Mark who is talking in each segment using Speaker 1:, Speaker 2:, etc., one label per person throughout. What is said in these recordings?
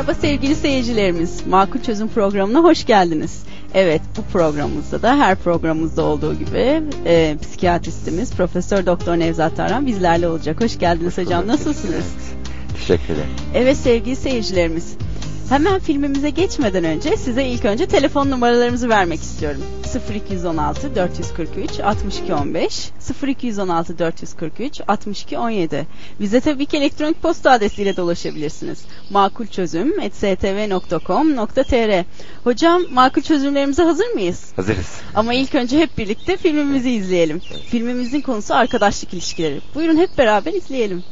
Speaker 1: Merhaba sevgili seyircilerimiz. Makul Çözüm programına hoş geldiniz. Evet bu programımızda da her programımızda olduğu gibi e, psikiyatristimiz Profesör Doktor Nevzat Tarhan bizlerle olacak. Hoş geldiniz hocam. Nasılsınız?
Speaker 2: Teşekkür ederim.
Speaker 1: Evet sevgili seyircilerimiz. Hemen filmimize geçmeden önce size ilk önce telefon numaralarımızı vermek istiyorum. 0216 443 62 15 0216 443 62 17 Bize tabii ki elektronik posta adresiyle de ulaşabilirsiniz. makulçözüm.stv.com.tr Hocam makul çözümlerimize hazır mıyız?
Speaker 2: Hazırız.
Speaker 1: Ama ilk önce hep birlikte filmimizi izleyelim. Filmimizin konusu arkadaşlık ilişkileri. Buyurun hep beraber izleyelim.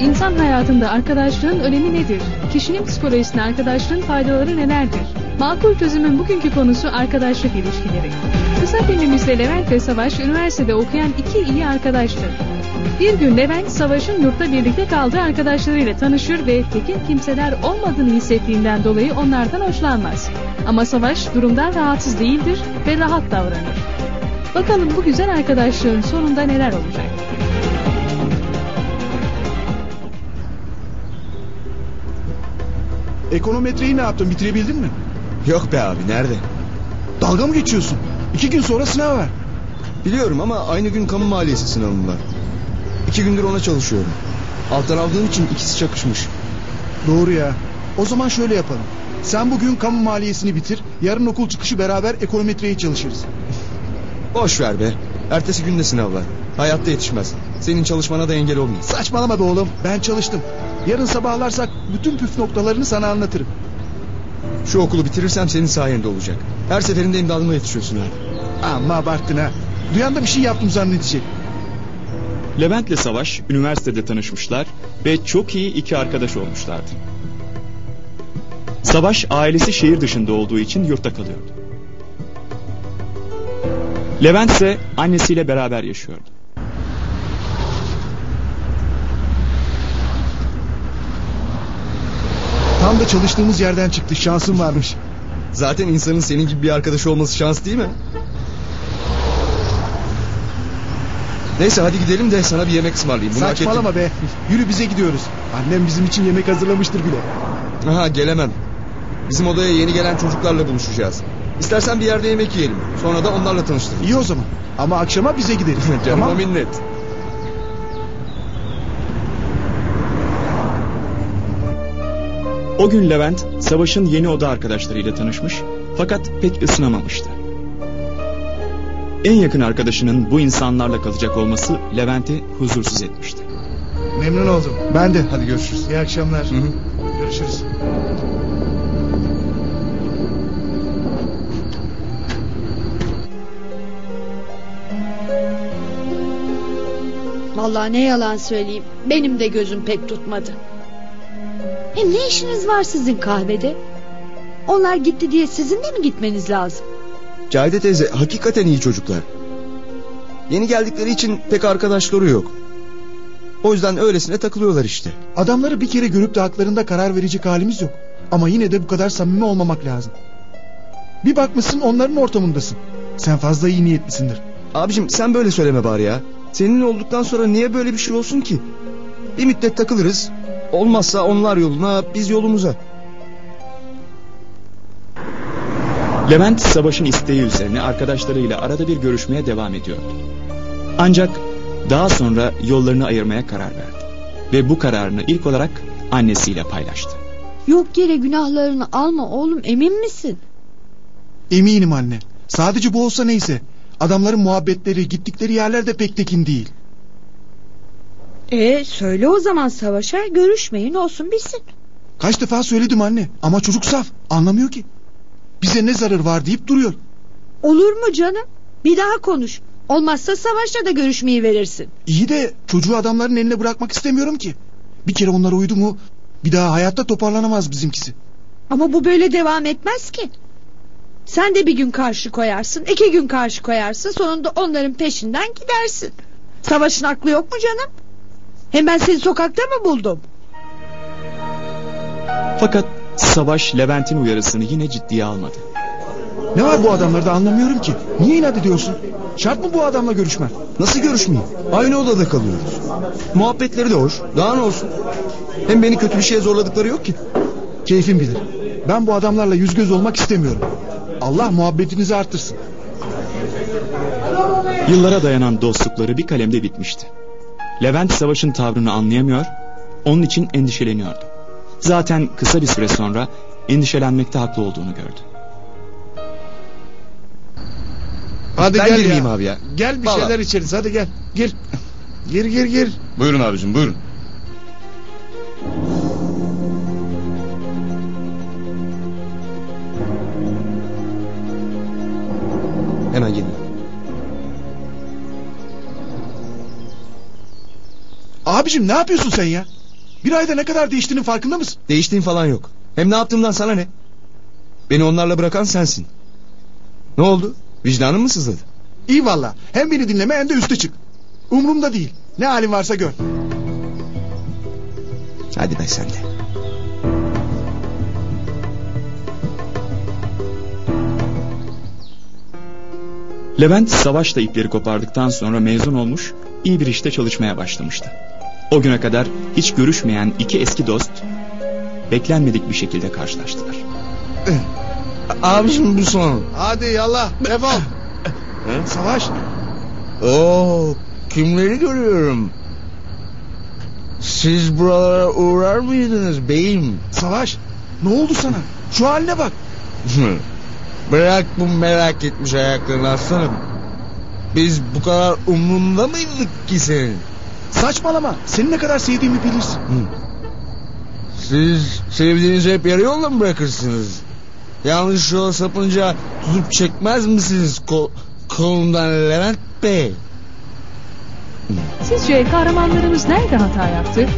Speaker 3: İnsan hayatında arkadaşlığın önemi nedir? Kişinin psikolojisine arkadaşlığın faydaları nelerdir? Makul çözümün bugünkü konusu arkadaşlık ilişkileri. Kısa filmimizde Levent ve Savaş üniversitede okuyan iki iyi arkadaştır. Bir gün Levent, Savaş'ın yurtta birlikte kaldığı arkadaşlarıyla tanışır ve tekin kimseler olmadığını hissettiğinden dolayı onlardan hoşlanmaz. Ama Savaş durumdan rahatsız değildir ve rahat davranır. Bakalım bu güzel arkadaşlığın sonunda neler olacak?
Speaker 4: Ekonometreyi ne yaptın bitirebildin mi?
Speaker 5: Yok be abi nerede?
Speaker 4: Dalga mı geçiyorsun? İki gün sonra sınav var.
Speaker 5: Biliyorum ama aynı gün kamu maliyesi sınavım var. İki gündür ona çalışıyorum. Alttan aldığım için ikisi çakışmış.
Speaker 4: Doğru ya. O zaman şöyle yapalım. Sen bugün kamu maliyesini bitir. Yarın okul çıkışı beraber ekonometreyi çalışırız.
Speaker 5: Boş ver be. Ertesi günde sınav var. Hayatta yetişmez. Senin çalışmana da engel olmayız.
Speaker 4: Saçmalama be oğlum. Ben çalıştım. Yarın sabahlarsak bütün püf noktalarını sana anlatırım.
Speaker 5: Şu okulu bitirirsem senin sayende olacak. Her seferinde imdadıma yetişiyorsun abi.
Speaker 4: Amma abarttın ha. Duyan da bir şey yaptım zannedecek.
Speaker 6: Levent'le Savaş üniversitede tanışmışlar ve çok iyi iki arkadaş olmuşlardı. Savaş ailesi şehir dışında olduğu için yurtta kalıyordu. Levent ise annesiyle beraber yaşıyordu.
Speaker 4: Tam da çalıştığımız yerden çıktı. Şansın varmış.
Speaker 5: Zaten insanın senin gibi bir arkadaşı olması şans değil mi? Neyse hadi gidelim de sana bir yemek ısmarlayayım. Bunu.
Speaker 4: Saçmalama be. Yürü bize gidiyoruz. Annem bizim için yemek hazırlamıştır bile.
Speaker 5: Aha gelemem. Bizim odaya yeni gelen çocuklarla buluşacağız. İstersen bir yerde yemek yiyelim. Sonra da onlarla tanıştırırız.
Speaker 4: İyi o zaman. Ama akşama bize gideriz.
Speaker 5: Canıma
Speaker 4: tamam.
Speaker 5: minnet.
Speaker 6: O gün Levent, Savaş'ın yeni oda arkadaşlarıyla tanışmış fakat pek ısınamamıştı. En yakın arkadaşının bu insanlarla kalacak olması Levent'i huzursuz etmişti.
Speaker 4: Memnun oldum. Ben de.
Speaker 5: Hadi görüşürüz.
Speaker 4: İyi akşamlar.
Speaker 5: Hı hı.
Speaker 4: Görüşürüz.
Speaker 7: Vallahi ne yalan söyleyeyim. Benim de gözüm pek tutmadı. Hem ne işiniz var sizin kahvede? Onlar gitti diye sizin de mi gitmeniz lazım?
Speaker 5: Cahide teyze hakikaten iyi çocuklar. Yeni geldikleri için pek arkadaşları yok. O yüzden öylesine takılıyorlar işte.
Speaker 4: Adamları bir kere görüp de haklarında karar verecek halimiz yok. Ama yine de bu kadar samimi olmamak lazım. Bir bakmışsın onların ortamındasın. Sen fazla iyi niyetlisindir.
Speaker 5: Abicim sen böyle söyleme bari ya. Senin olduktan sonra niye böyle bir şey olsun ki? Bir müddet takılırız. Olmazsa onlar yoluna biz yolumuza.
Speaker 6: Levent Savaş'ın isteği üzerine arkadaşlarıyla arada bir görüşmeye devam ediyordu. Ancak daha sonra yollarını ayırmaya karar verdi. Ve bu kararını ilk olarak annesiyle paylaştı.
Speaker 7: Yok yere günahlarını alma oğlum emin misin?
Speaker 4: Eminim anne. Sadece bu olsa neyse. Adamların muhabbetleri gittikleri yerler de pek tekin değil.
Speaker 7: E söyle o zaman savaşa görüşmeyin olsun bilsin.
Speaker 4: Kaç defa söyledim anne ama çocuk saf anlamıyor ki. Bize ne zarar var deyip duruyor.
Speaker 7: Olur mu canım? Bir daha konuş. Olmazsa savaşla da görüşmeyi verirsin.
Speaker 4: İyi de çocuğu adamların eline bırakmak istemiyorum ki. Bir kere onlar uydu mu bir daha hayatta toparlanamaz bizimkisi.
Speaker 7: Ama bu böyle devam etmez ki. Sen de bir gün karşı koyarsın, iki gün karşı koyarsın, sonunda onların peşinden gidersin. Savaşın aklı yok mu canım? Hem ben seni sokakta mı buldum?
Speaker 6: Fakat Savaş Levent'in uyarısını yine ciddiye almadı.
Speaker 4: Ne var bu adamlarda anlamıyorum ki. Niye inat ediyorsun? Şart mı bu adamla görüşmen?
Speaker 5: Nasıl görüşmeyeyim? Aynı odada kalıyoruz. Muhabbetleri de hoş. Daha ne olsun? Hem beni kötü bir şeye zorladıkları yok ki.
Speaker 4: Keyfim bilir. Ben bu adamlarla yüz göz olmak istemiyorum. Allah muhabbetinizi artırsın.
Speaker 6: Yıllara dayanan dostlukları bir kalemde bitmişti. Levent Savaş'ın tavrını anlayamıyor, onun için endişeleniyordu. Zaten kısa bir süre sonra endişelenmekte haklı olduğunu gördü.
Speaker 4: Hadi
Speaker 5: Ben
Speaker 4: gel
Speaker 5: girmeyeyim
Speaker 4: ya.
Speaker 5: abi ya.
Speaker 4: Gel bir
Speaker 5: Vallahi.
Speaker 4: şeyler içeriz hadi gel. Gir. Gir gir gir.
Speaker 2: Buyurun abicim buyurun.
Speaker 4: Abicim ne yapıyorsun sen ya? Bir ayda ne kadar değiştiğinin farkında mısın?
Speaker 5: Değiştiğin falan yok. Hem ne yaptığımdan sana ne? Beni onlarla bırakan sensin. Ne oldu? Vicdanın mı sızladı?
Speaker 4: İyi valla. Hem beni dinleme hem de üste çık. Umrumda değil. Ne halin varsa gör.
Speaker 5: Hadi be sen de.
Speaker 6: Levent Savaş'la ipleri kopardıktan sonra mezun olmuş, iyi bir işte çalışmaya başlamıştı. O güne kadar hiç görüşmeyen iki eski dost beklenmedik bir şekilde karşılaştılar.
Speaker 5: Abi şimdi bu son.
Speaker 4: Hadi yallah defol. Savaş.
Speaker 5: Oo, kimleri görüyorum? Siz buralara uğrar mıydınız beyim?
Speaker 4: Savaş. Ne oldu sana? Şu haline bak.
Speaker 5: Bırak bu merak etmiş ayaklarını aslanım. Biz bu kadar umrunda mıydık ki senin?
Speaker 4: Saçmalama. Seni ne kadar sevdiğimi bilirsin.
Speaker 5: Siz sevdiğinizi hep yarı yolda mı bırakırsınız? Yanlış yola sapınca tutup çekmez misiniz kol, kolundan Levent Bey?
Speaker 3: Sizce kahramanlarımız nerede hata yaptı?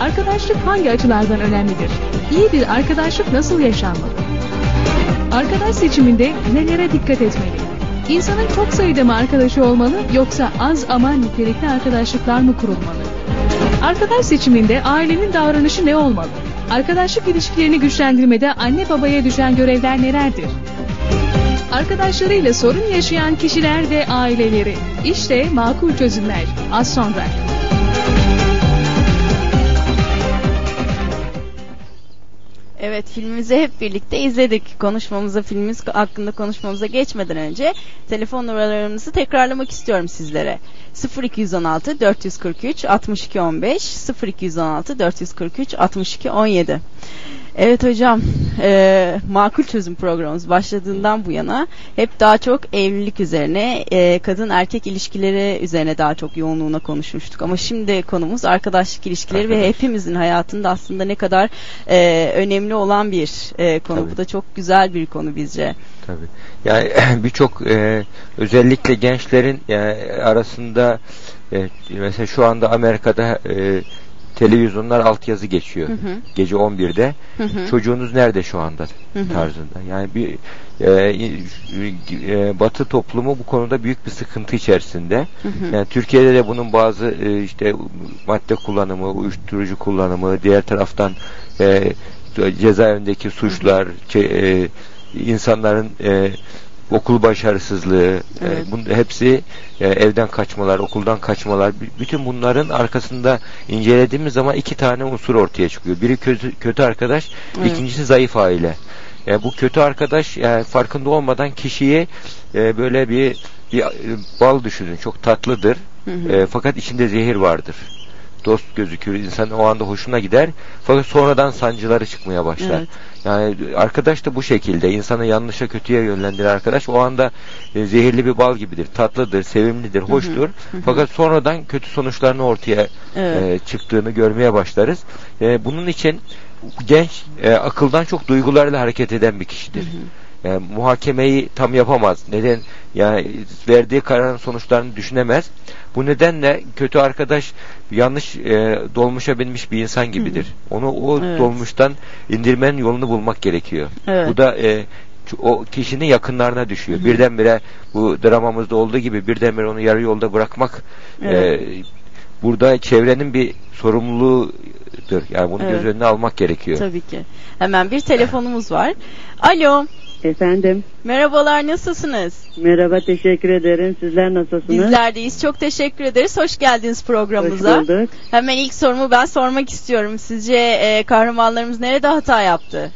Speaker 3: Arkadaşlık hangi açılardan önemlidir? İyi bir arkadaşlık nasıl yaşanmalı? Arkadaş seçiminde nelere dikkat etmeli? İnsanın çok sayıda mı arkadaşı olmalı yoksa az ama nitelikli arkadaşlıklar mı kurulmalı? Arkadaş seçiminde ailenin davranışı ne olmalı? Arkadaşlık ilişkilerini güçlendirmede anne babaya düşen görevler nelerdir? Arkadaşlarıyla sorun yaşayan kişiler ve aileleri. İşte makul çözümler. Az sonra.
Speaker 1: Evet filmimizi hep birlikte izledik. Konuşmamıza filmimiz hakkında konuşmamıza geçmeden önce telefon numaralarımızı tekrarlamak istiyorum sizlere. 0216 443 62 15 0216 443 62 17 Evet hocam, e, makul çözüm programımız başladığından bu yana hep daha çok evlilik üzerine, e, kadın erkek ilişkileri üzerine daha çok yoğunluğuna konuşmuştuk. Ama şimdi konumuz arkadaşlık ilişkileri ve hepimizin hayatında aslında ne kadar e, önemli olan bir e, konu.
Speaker 8: Tabii.
Speaker 1: Bu da çok güzel bir konu bizce.
Speaker 8: Tabii. Yani birçok e, özellikle gençlerin yani arasında e, mesela şu anda Amerika'da e, televizyonlar altyazı geçiyor.
Speaker 1: Hı hı.
Speaker 8: Gece 11'de.
Speaker 1: Hı hı.
Speaker 8: Çocuğunuz nerede şu anda
Speaker 1: Hı hı.
Speaker 8: tarzında. Yani bir e, e, Batı toplumu bu konuda büyük bir sıkıntı içerisinde.
Speaker 1: Hı hı.
Speaker 8: Yani Türkiye'de de bunun bazı e, işte madde kullanımı, uyuşturucu kullanımı, diğer taraftan e, cezaevindeki suçlar, çe- e, insanların e, okul başarısızlığı, e,
Speaker 1: Evet.
Speaker 8: bunun hepsi e, evden kaçmalar, okuldan kaçmalar, bütün bunların arkasında incelediğimiz zaman iki tane unsur ortaya çıkıyor. Biri kötü, kötü arkadaş,
Speaker 1: Evet.
Speaker 8: ikincisi zayıf aile. Yani bu kötü arkadaş yani farkında olmadan kişiyi e, böyle bir bir e, bal düşünün. Çok tatlıdır.
Speaker 1: Hı hı.
Speaker 8: E, fakat içinde zehir vardır. Dost gözükür. insan o anda hoşuna gider. Fakat sonradan sancıları çıkmaya başlar.
Speaker 1: Evet.
Speaker 8: Yani arkadaş da bu şekilde. insanı yanlışa kötüye yönlendiren arkadaş o anda e, zehirli bir bal gibidir. Tatlıdır, sevimlidir, hoştur. Fakat sonradan kötü sonuçlarını ortaya
Speaker 1: Evet.
Speaker 8: e, çıktığını görmeye başlarız. E, bunun için genç e, akıldan çok duygularla hareket eden bir kişidir. Yani muhakemeyi tam yapamaz. Neden? Yani verdiği kararın sonuçlarını düşünemez. Bu nedenle kötü arkadaş yanlış e, dolmuşa binmiş bir insan gibidir. Onu o
Speaker 1: Evet.
Speaker 8: dolmuştan indirmenin yolunu bulmak gerekiyor.
Speaker 1: Evet.
Speaker 8: Bu da e, o kişinin yakınlarına düşüyor. Birdenbire bu dramamızda olduğu gibi birdenbire onu yarı yolda bırakmak
Speaker 1: Evet.
Speaker 8: e, burada çevrenin bir sorumluluğudur. Yani bunu
Speaker 1: Evet.
Speaker 8: göz önüne almak gerekiyor.
Speaker 1: Tabii ki. Hemen bir telefonumuz var. Alo.
Speaker 9: Efendim,
Speaker 1: Merhabalar nasılsınız?
Speaker 9: merhaba teşekkür ederim. Sizler nasılsınız?
Speaker 1: Bizlerdeyiz. Çok teşekkür ederiz. Hoş geldiniz
Speaker 9: Hoş
Speaker 1: programımıza.
Speaker 9: bulduk.
Speaker 1: Hemen ilk sorumu ben sormak istiyorum. Sizce e, kahramanlarımız nerede hata yaptı?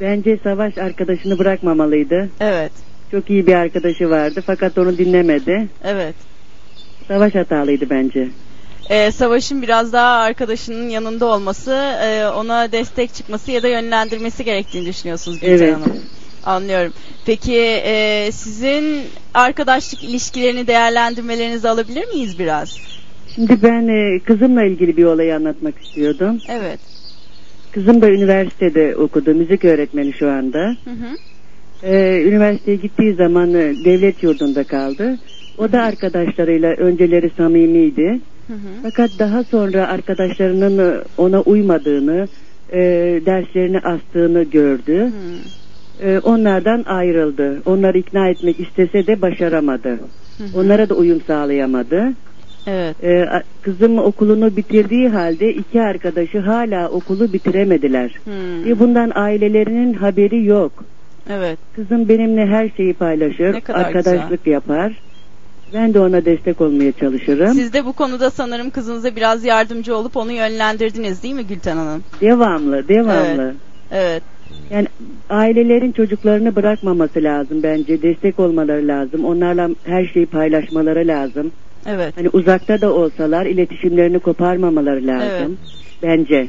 Speaker 9: Bence Savaş arkadaşını bırakmamalıydı.
Speaker 1: Evet.
Speaker 9: Çok iyi bir arkadaşı vardı fakat onu dinlemedi.
Speaker 1: Evet.
Speaker 9: Savaş hatalıydı bence.
Speaker 1: E, Savaş'ın biraz daha arkadaşının yanında olması, e, ona destek çıkması ya da yönlendirmesi gerektiğini düşünüyorsunuz Gülten
Speaker 9: Evet.
Speaker 1: Hanım. Anlıyorum. Peki e, sizin arkadaşlık ilişkilerini değerlendirmelerinizi alabilir miyiz biraz?
Speaker 9: Şimdi ben e, kızımla ilgili bir olayı anlatmak istiyordum.
Speaker 1: Evet.
Speaker 9: Kızım da üniversitede okudu. Müzik öğretmeni şu anda.
Speaker 1: Hı hı.
Speaker 9: Ee, üniversiteye gittiği zaman e, devlet yurdunda kaldı. O da arkadaşlarıyla önceleri samimiydi.
Speaker 1: Hı hı.
Speaker 9: Fakat daha sonra arkadaşlarının e, ona uymadığını, e, derslerini astığını gördü.
Speaker 1: Hı.
Speaker 9: E, onlardan ayrıldı. Onları ikna etmek istese de başaramadı.
Speaker 1: Hı hı.
Speaker 9: Onlara da uyum sağlayamadı.
Speaker 1: Evet.
Speaker 9: E, a- kızım okulunu bitirdiği halde iki arkadaşı hala okulu bitiremediler. Ve bundan ailelerinin haberi yok.
Speaker 1: Evet.
Speaker 9: Kızım benimle her şeyi paylaşır, arkadaşlık yapar. Ben de ona destek olmaya çalışırım.
Speaker 1: Siz de bu konuda sanırım kızınıza biraz yardımcı olup onu yönlendirdiniz değil mi Gülten Hanım?
Speaker 9: Devamlı, devamlı.
Speaker 1: Evet.
Speaker 9: Yani ailelerin çocuklarını bırakmaması lazım bence. Destek olmaları lazım. Onlarla her şeyi paylaşmaları lazım.
Speaker 1: Evet.
Speaker 9: Hani uzakta da olsalar iletişimlerini koparmamaları lazım. Bence.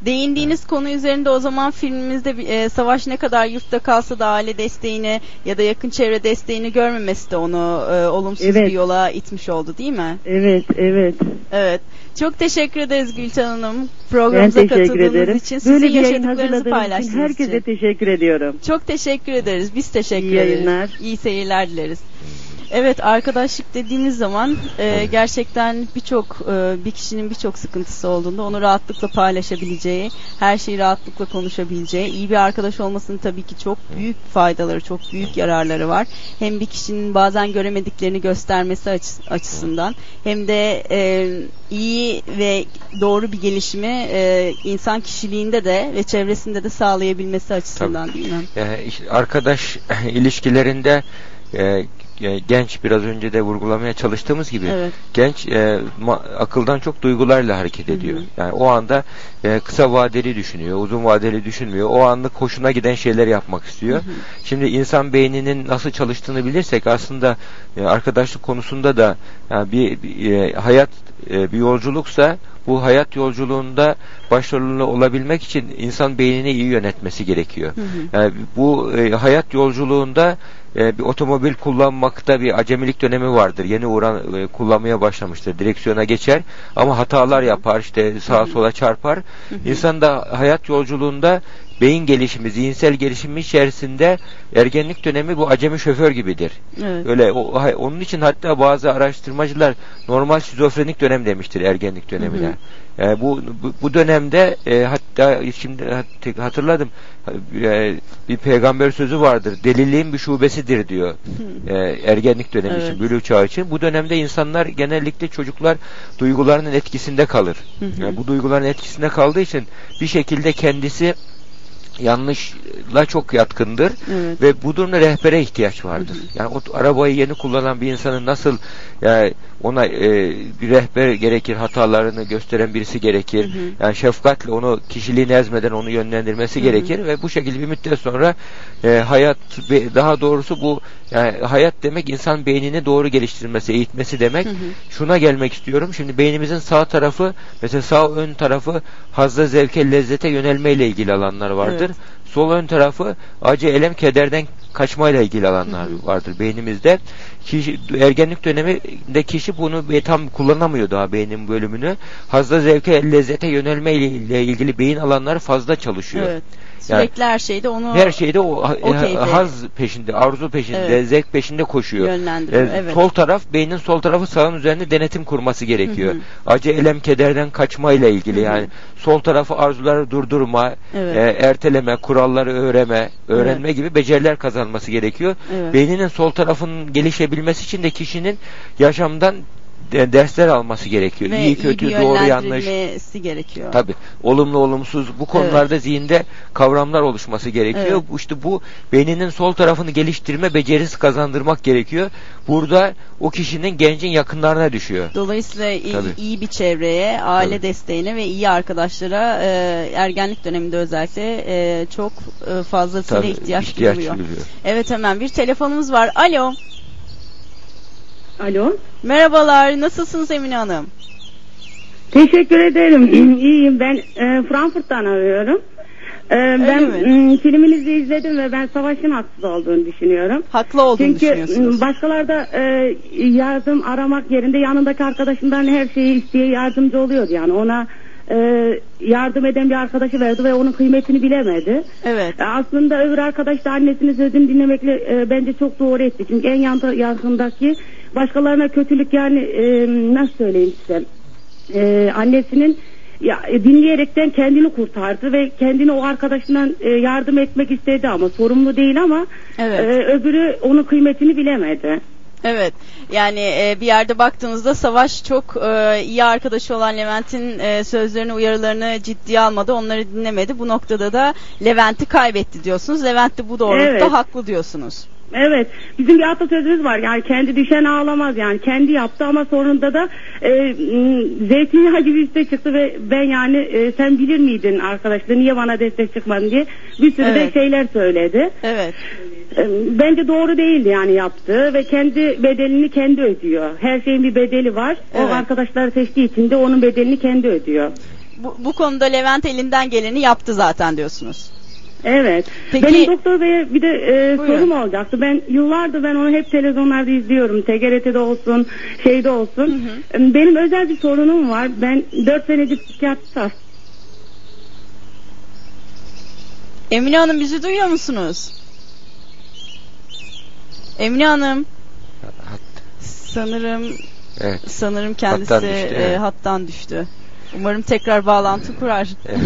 Speaker 1: Değindiğiniz konu üzerinde o zaman filmimizde e, Savaş ne kadar yurtta kalsa da aile desteğini ya da yakın çevre desteğini görmemesi de onu e, olumsuz
Speaker 9: Evet.
Speaker 1: bir yola itmiş oldu değil mi?
Speaker 9: Evet, evet.
Speaker 1: Evet. Çok teşekkür ederiz Gülten Hanım.
Speaker 9: Ben
Speaker 1: Programımıza
Speaker 9: teşekkür
Speaker 1: katıldığınız
Speaker 9: ederim.
Speaker 1: için, sizin
Speaker 9: Böyle bir
Speaker 1: yaşadıklarınızı
Speaker 9: hazırladığınız için
Speaker 1: paylaştığınız
Speaker 9: herkese
Speaker 1: için.
Speaker 9: teşekkür ediyorum.
Speaker 1: Çok teşekkür ederiz. Biz teşekkür
Speaker 9: İyi
Speaker 1: ederiz.
Speaker 9: yayınlar.
Speaker 1: İyi seyirler dileriz. Evet arkadaşlık dediğiniz zaman e, gerçekten birçok e, bir kişinin birçok sıkıntısı olduğunda onu rahatlıkla paylaşabileceği, her şeyi rahatlıkla konuşabileceği, iyi bir arkadaş olmasının tabii ki çok büyük faydaları, çok büyük yararları var. Hem bir kişinin bazen göremediklerini göstermesi açı- açısından hem de e, iyi ve doğru bir gelişimi e, insan kişiliğinde de ve çevresinde de sağlayabilmesi açısından değil mi?
Speaker 8: İşte arkadaş ilişkilerinde e, e, genç biraz önce de vurgulamaya çalıştığımız gibi
Speaker 1: Evet.
Speaker 8: genç e, ma- akıldan çok duygularla hareket ediyor.
Speaker 1: Hı hı.
Speaker 8: Yani o anda e, kısa vadeli düşünüyor, uzun vadeli düşünmüyor. O anlık hoşuna giden şeyler yapmak istiyor.
Speaker 1: Hı hı.
Speaker 8: Şimdi insan beyninin nasıl çalıştığını bilirsek aslında e, arkadaşlık konusunda da yani bir, bir, e, hayat e, bir yolculuksa bu hayat yolculuğunda başarılı olabilmek için insan beynini iyi yönetmesi gerekiyor.
Speaker 1: Hı hı.
Speaker 8: Yani bu e, hayat yolculuğunda e, bir otomobil kullanmakta bir acemilik dönemi vardır. Yeni uğran e, kullanmaya başlamıştır. Direksiyona geçer ama hatalar yapar, işte sağa sola çarpar. İnsan da hayat yolculuğunda beyin gelişimi, zihinsel gelişimi içerisinde ergenlik dönemi bu acemi şoför gibidir.
Speaker 1: Evet.
Speaker 8: Öyle o, onun için hatta bazı araştırmacılar normal şizofrenik dönem demiştir ergenlik dönemine.
Speaker 1: Hı
Speaker 8: Yani bu, bu bu dönemde e, hatta şimdi hat- hatırladım e, bir peygamber sözü vardır. Deliliğin bir şubesidir diyor. E, ergenlik dönemi
Speaker 1: Evet.
Speaker 8: için, bülü çağı için. Bu dönemde insanlar genellikle çocuklar duygularının etkisinde kalır.
Speaker 1: Hı hı.
Speaker 8: Yani bu duyguların etkisinde kaldığı için bir şekilde kendisi yanlışla çok yatkındır
Speaker 1: Evet.
Speaker 8: ve bu durumda rehbere ihtiyaç vardır. Yani o arabayı yeni kullanan bir insanın nasıl yani ona e, bir rehber gerekir, hatalarını gösteren birisi gerekir.
Speaker 1: Hı hı.
Speaker 8: Yani şefkatle onu kişiliğini ezmeden onu yönlendirmesi
Speaker 1: Hı hı.
Speaker 8: gerekir ve bu şekilde bir müddet sonra e, hayat daha doğrusu bu yani hayat demek insan beynini doğru geliştirmesi, eğitmesi demek.
Speaker 1: Hı hı.
Speaker 8: Şuna gelmek istiyorum. Şimdi beynimizin sağ tarafı mesela sağ ön tarafı hazda zevke lezzete yönelmeyle ilgili alanlar vardır.
Speaker 1: Evet.
Speaker 8: Sol ön tarafı acı elem kederden kaçmayla ilgili alanlar vardır beynimizde. Kişi, ergenlik döneminde kişi bunu tam kullanamıyor daha beynin bölümünü. Hazda zevke lezzete yönelme ile ilgili beyin alanları fazla çalışıyor.
Speaker 1: Evet. Sürekli her şeyde onu
Speaker 8: Her şeyde o
Speaker 1: O keyfe.
Speaker 8: haz peşinde, arzu peşinde,
Speaker 1: Evet.
Speaker 8: zevk peşinde koşuyor.
Speaker 1: yönlendiriyor.
Speaker 8: Ee,
Speaker 1: evet.
Speaker 8: Sol taraf, beynin sol tarafı sağın üzerinde denetim kurması gerekiyor.
Speaker 1: Hı hı.
Speaker 8: Acı, elem, kederden kaçmayla ilgili
Speaker 1: Hı hı.
Speaker 8: yani. Sol tarafı arzuları durdurma,
Speaker 1: Evet.
Speaker 8: e, erteleme, kuralları öğreme, öğrenme gibi beceriler kazanması gerekiyor.
Speaker 1: Evet.
Speaker 8: Beyninin sol tarafının gelişebilmesi için de kişinin yaşamdan dersler alması gerekiyor.
Speaker 1: Ve
Speaker 8: iyi kötü
Speaker 1: bir
Speaker 8: doğru yanlış.
Speaker 1: gerekiyor.
Speaker 8: Tabi olumlu olumsuz bu konularda zihinde kavramlar oluşması gerekiyor.
Speaker 1: Evet.
Speaker 8: İşte bu beyninin sol tarafını geliştirme becerisi kazandırmak gerekiyor. Burada o kişinin gencin yakınlarına düşüyor.
Speaker 1: Dolayısıyla iyi,
Speaker 8: Tabii.
Speaker 1: iyi bir çevreye, aile
Speaker 8: Tabii.
Speaker 1: desteğine ve iyi arkadaşlara e, ergenlik döneminde özellikle e, çok e, fazlasıyla
Speaker 8: Tabii,
Speaker 1: ihtiyaç, duyuluyor.
Speaker 8: duyuluyor.
Speaker 1: Evet hemen bir telefonumuz var. Alo.
Speaker 10: Alo.
Speaker 1: Merhabalar. Nasılsınız Emine Hanım?
Speaker 10: Teşekkür ederim. İyiyim. Ben e, Frankfurt'tan arıyorum. E, ben
Speaker 1: mi?
Speaker 10: filminizi izledim ve ben savaşın haksız olduğunu düşünüyorum.
Speaker 1: Haklı olduğunu
Speaker 10: Çünkü
Speaker 1: düşünüyorsunuz.
Speaker 10: m, başkalarda e, yardım aramak yerinde yanındaki arkadaşından her şeyi isteye yardımcı oluyordu. Yani ona e, yardım eden bir arkadaşı verdi ve onun kıymetini bilemedi.
Speaker 1: Evet.
Speaker 10: E, Aslında öbür arkadaş da annesinin sözünü dinlemekle e, bence çok doğru etti. Çünkü en yan yakındaki başkalarına kötülük yani e, nasıl söyleyeyim size e, annesinin ya, e, dinleyerekten kendini kurtardı ve kendini o arkadaşından e, yardım etmek istedi ama sorumlu değil ama
Speaker 1: Evet.
Speaker 10: e, öbürü onun kıymetini bilemedi.
Speaker 1: Evet. Yani e, bir yerde baktığınızda Savaş çok e, iyi arkadaşı olan Levent'in e, sözlerini, uyarılarını ciddiye almadı. Onları dinlemedi. Bu noktada da Levent'i kaybetti diyorsunuz. Levent de bu doğrultuda
Speaker 10: Evet.
Speaker 1: haklı diyorsunuz.
Speaker 10: Evet. Bizim bir atasözümüz var. Yani kendi düşen ağlamaz. Yani kendi yaptı ama sonunda da e, zeytinyağı gibi üste çıktı ve ben yani e, sen bilir miydin arkadaşlar niye bana destek çıkmadın diye bir sürü
Speaker 1: Evet.
Speaker 10: de şeyler söyledi.
Speaker 1: Evet.
Speaker 10: E, Bence doğru değildi yani yaptığı ve kendi bedelini kendi ödüyor. Her şeyin bir bedeli var.
Speaker 1: Evet.
Speaker 10: O arkadaşları seçtiği için de onun bedelini kendi ödüyor.
Speaker 1: Bu, bu konuda Levent elinden geleni yaptı zaten diyorsunuz.
Speaker 10: Evet.
Speaker 1: Peki-
Speaker 10: Benim doktor beye bir de e,
Speaker 1: Buyurun.
Speaker 10: sorum olacaktı. Ben yıllardır ben onu hep televizyonlarda izliyorum. TGRT'de olsun, şeyde olsun. E, Benim özel bir sorunum var. Ben 4 senedir psikiyatrist hastayım.
Speaker 1: Emine Hanım bizi duyuyor musunuz? Emine Hanım sanırım
Speaker 8: Evet.
Speaker 1: sanırım kendisi
Speaker 8: Hattan düştü,
Speaker 1: e, hattan düştü. Umarım tekrar bağlantı kurar.
Speaker 8: Evet.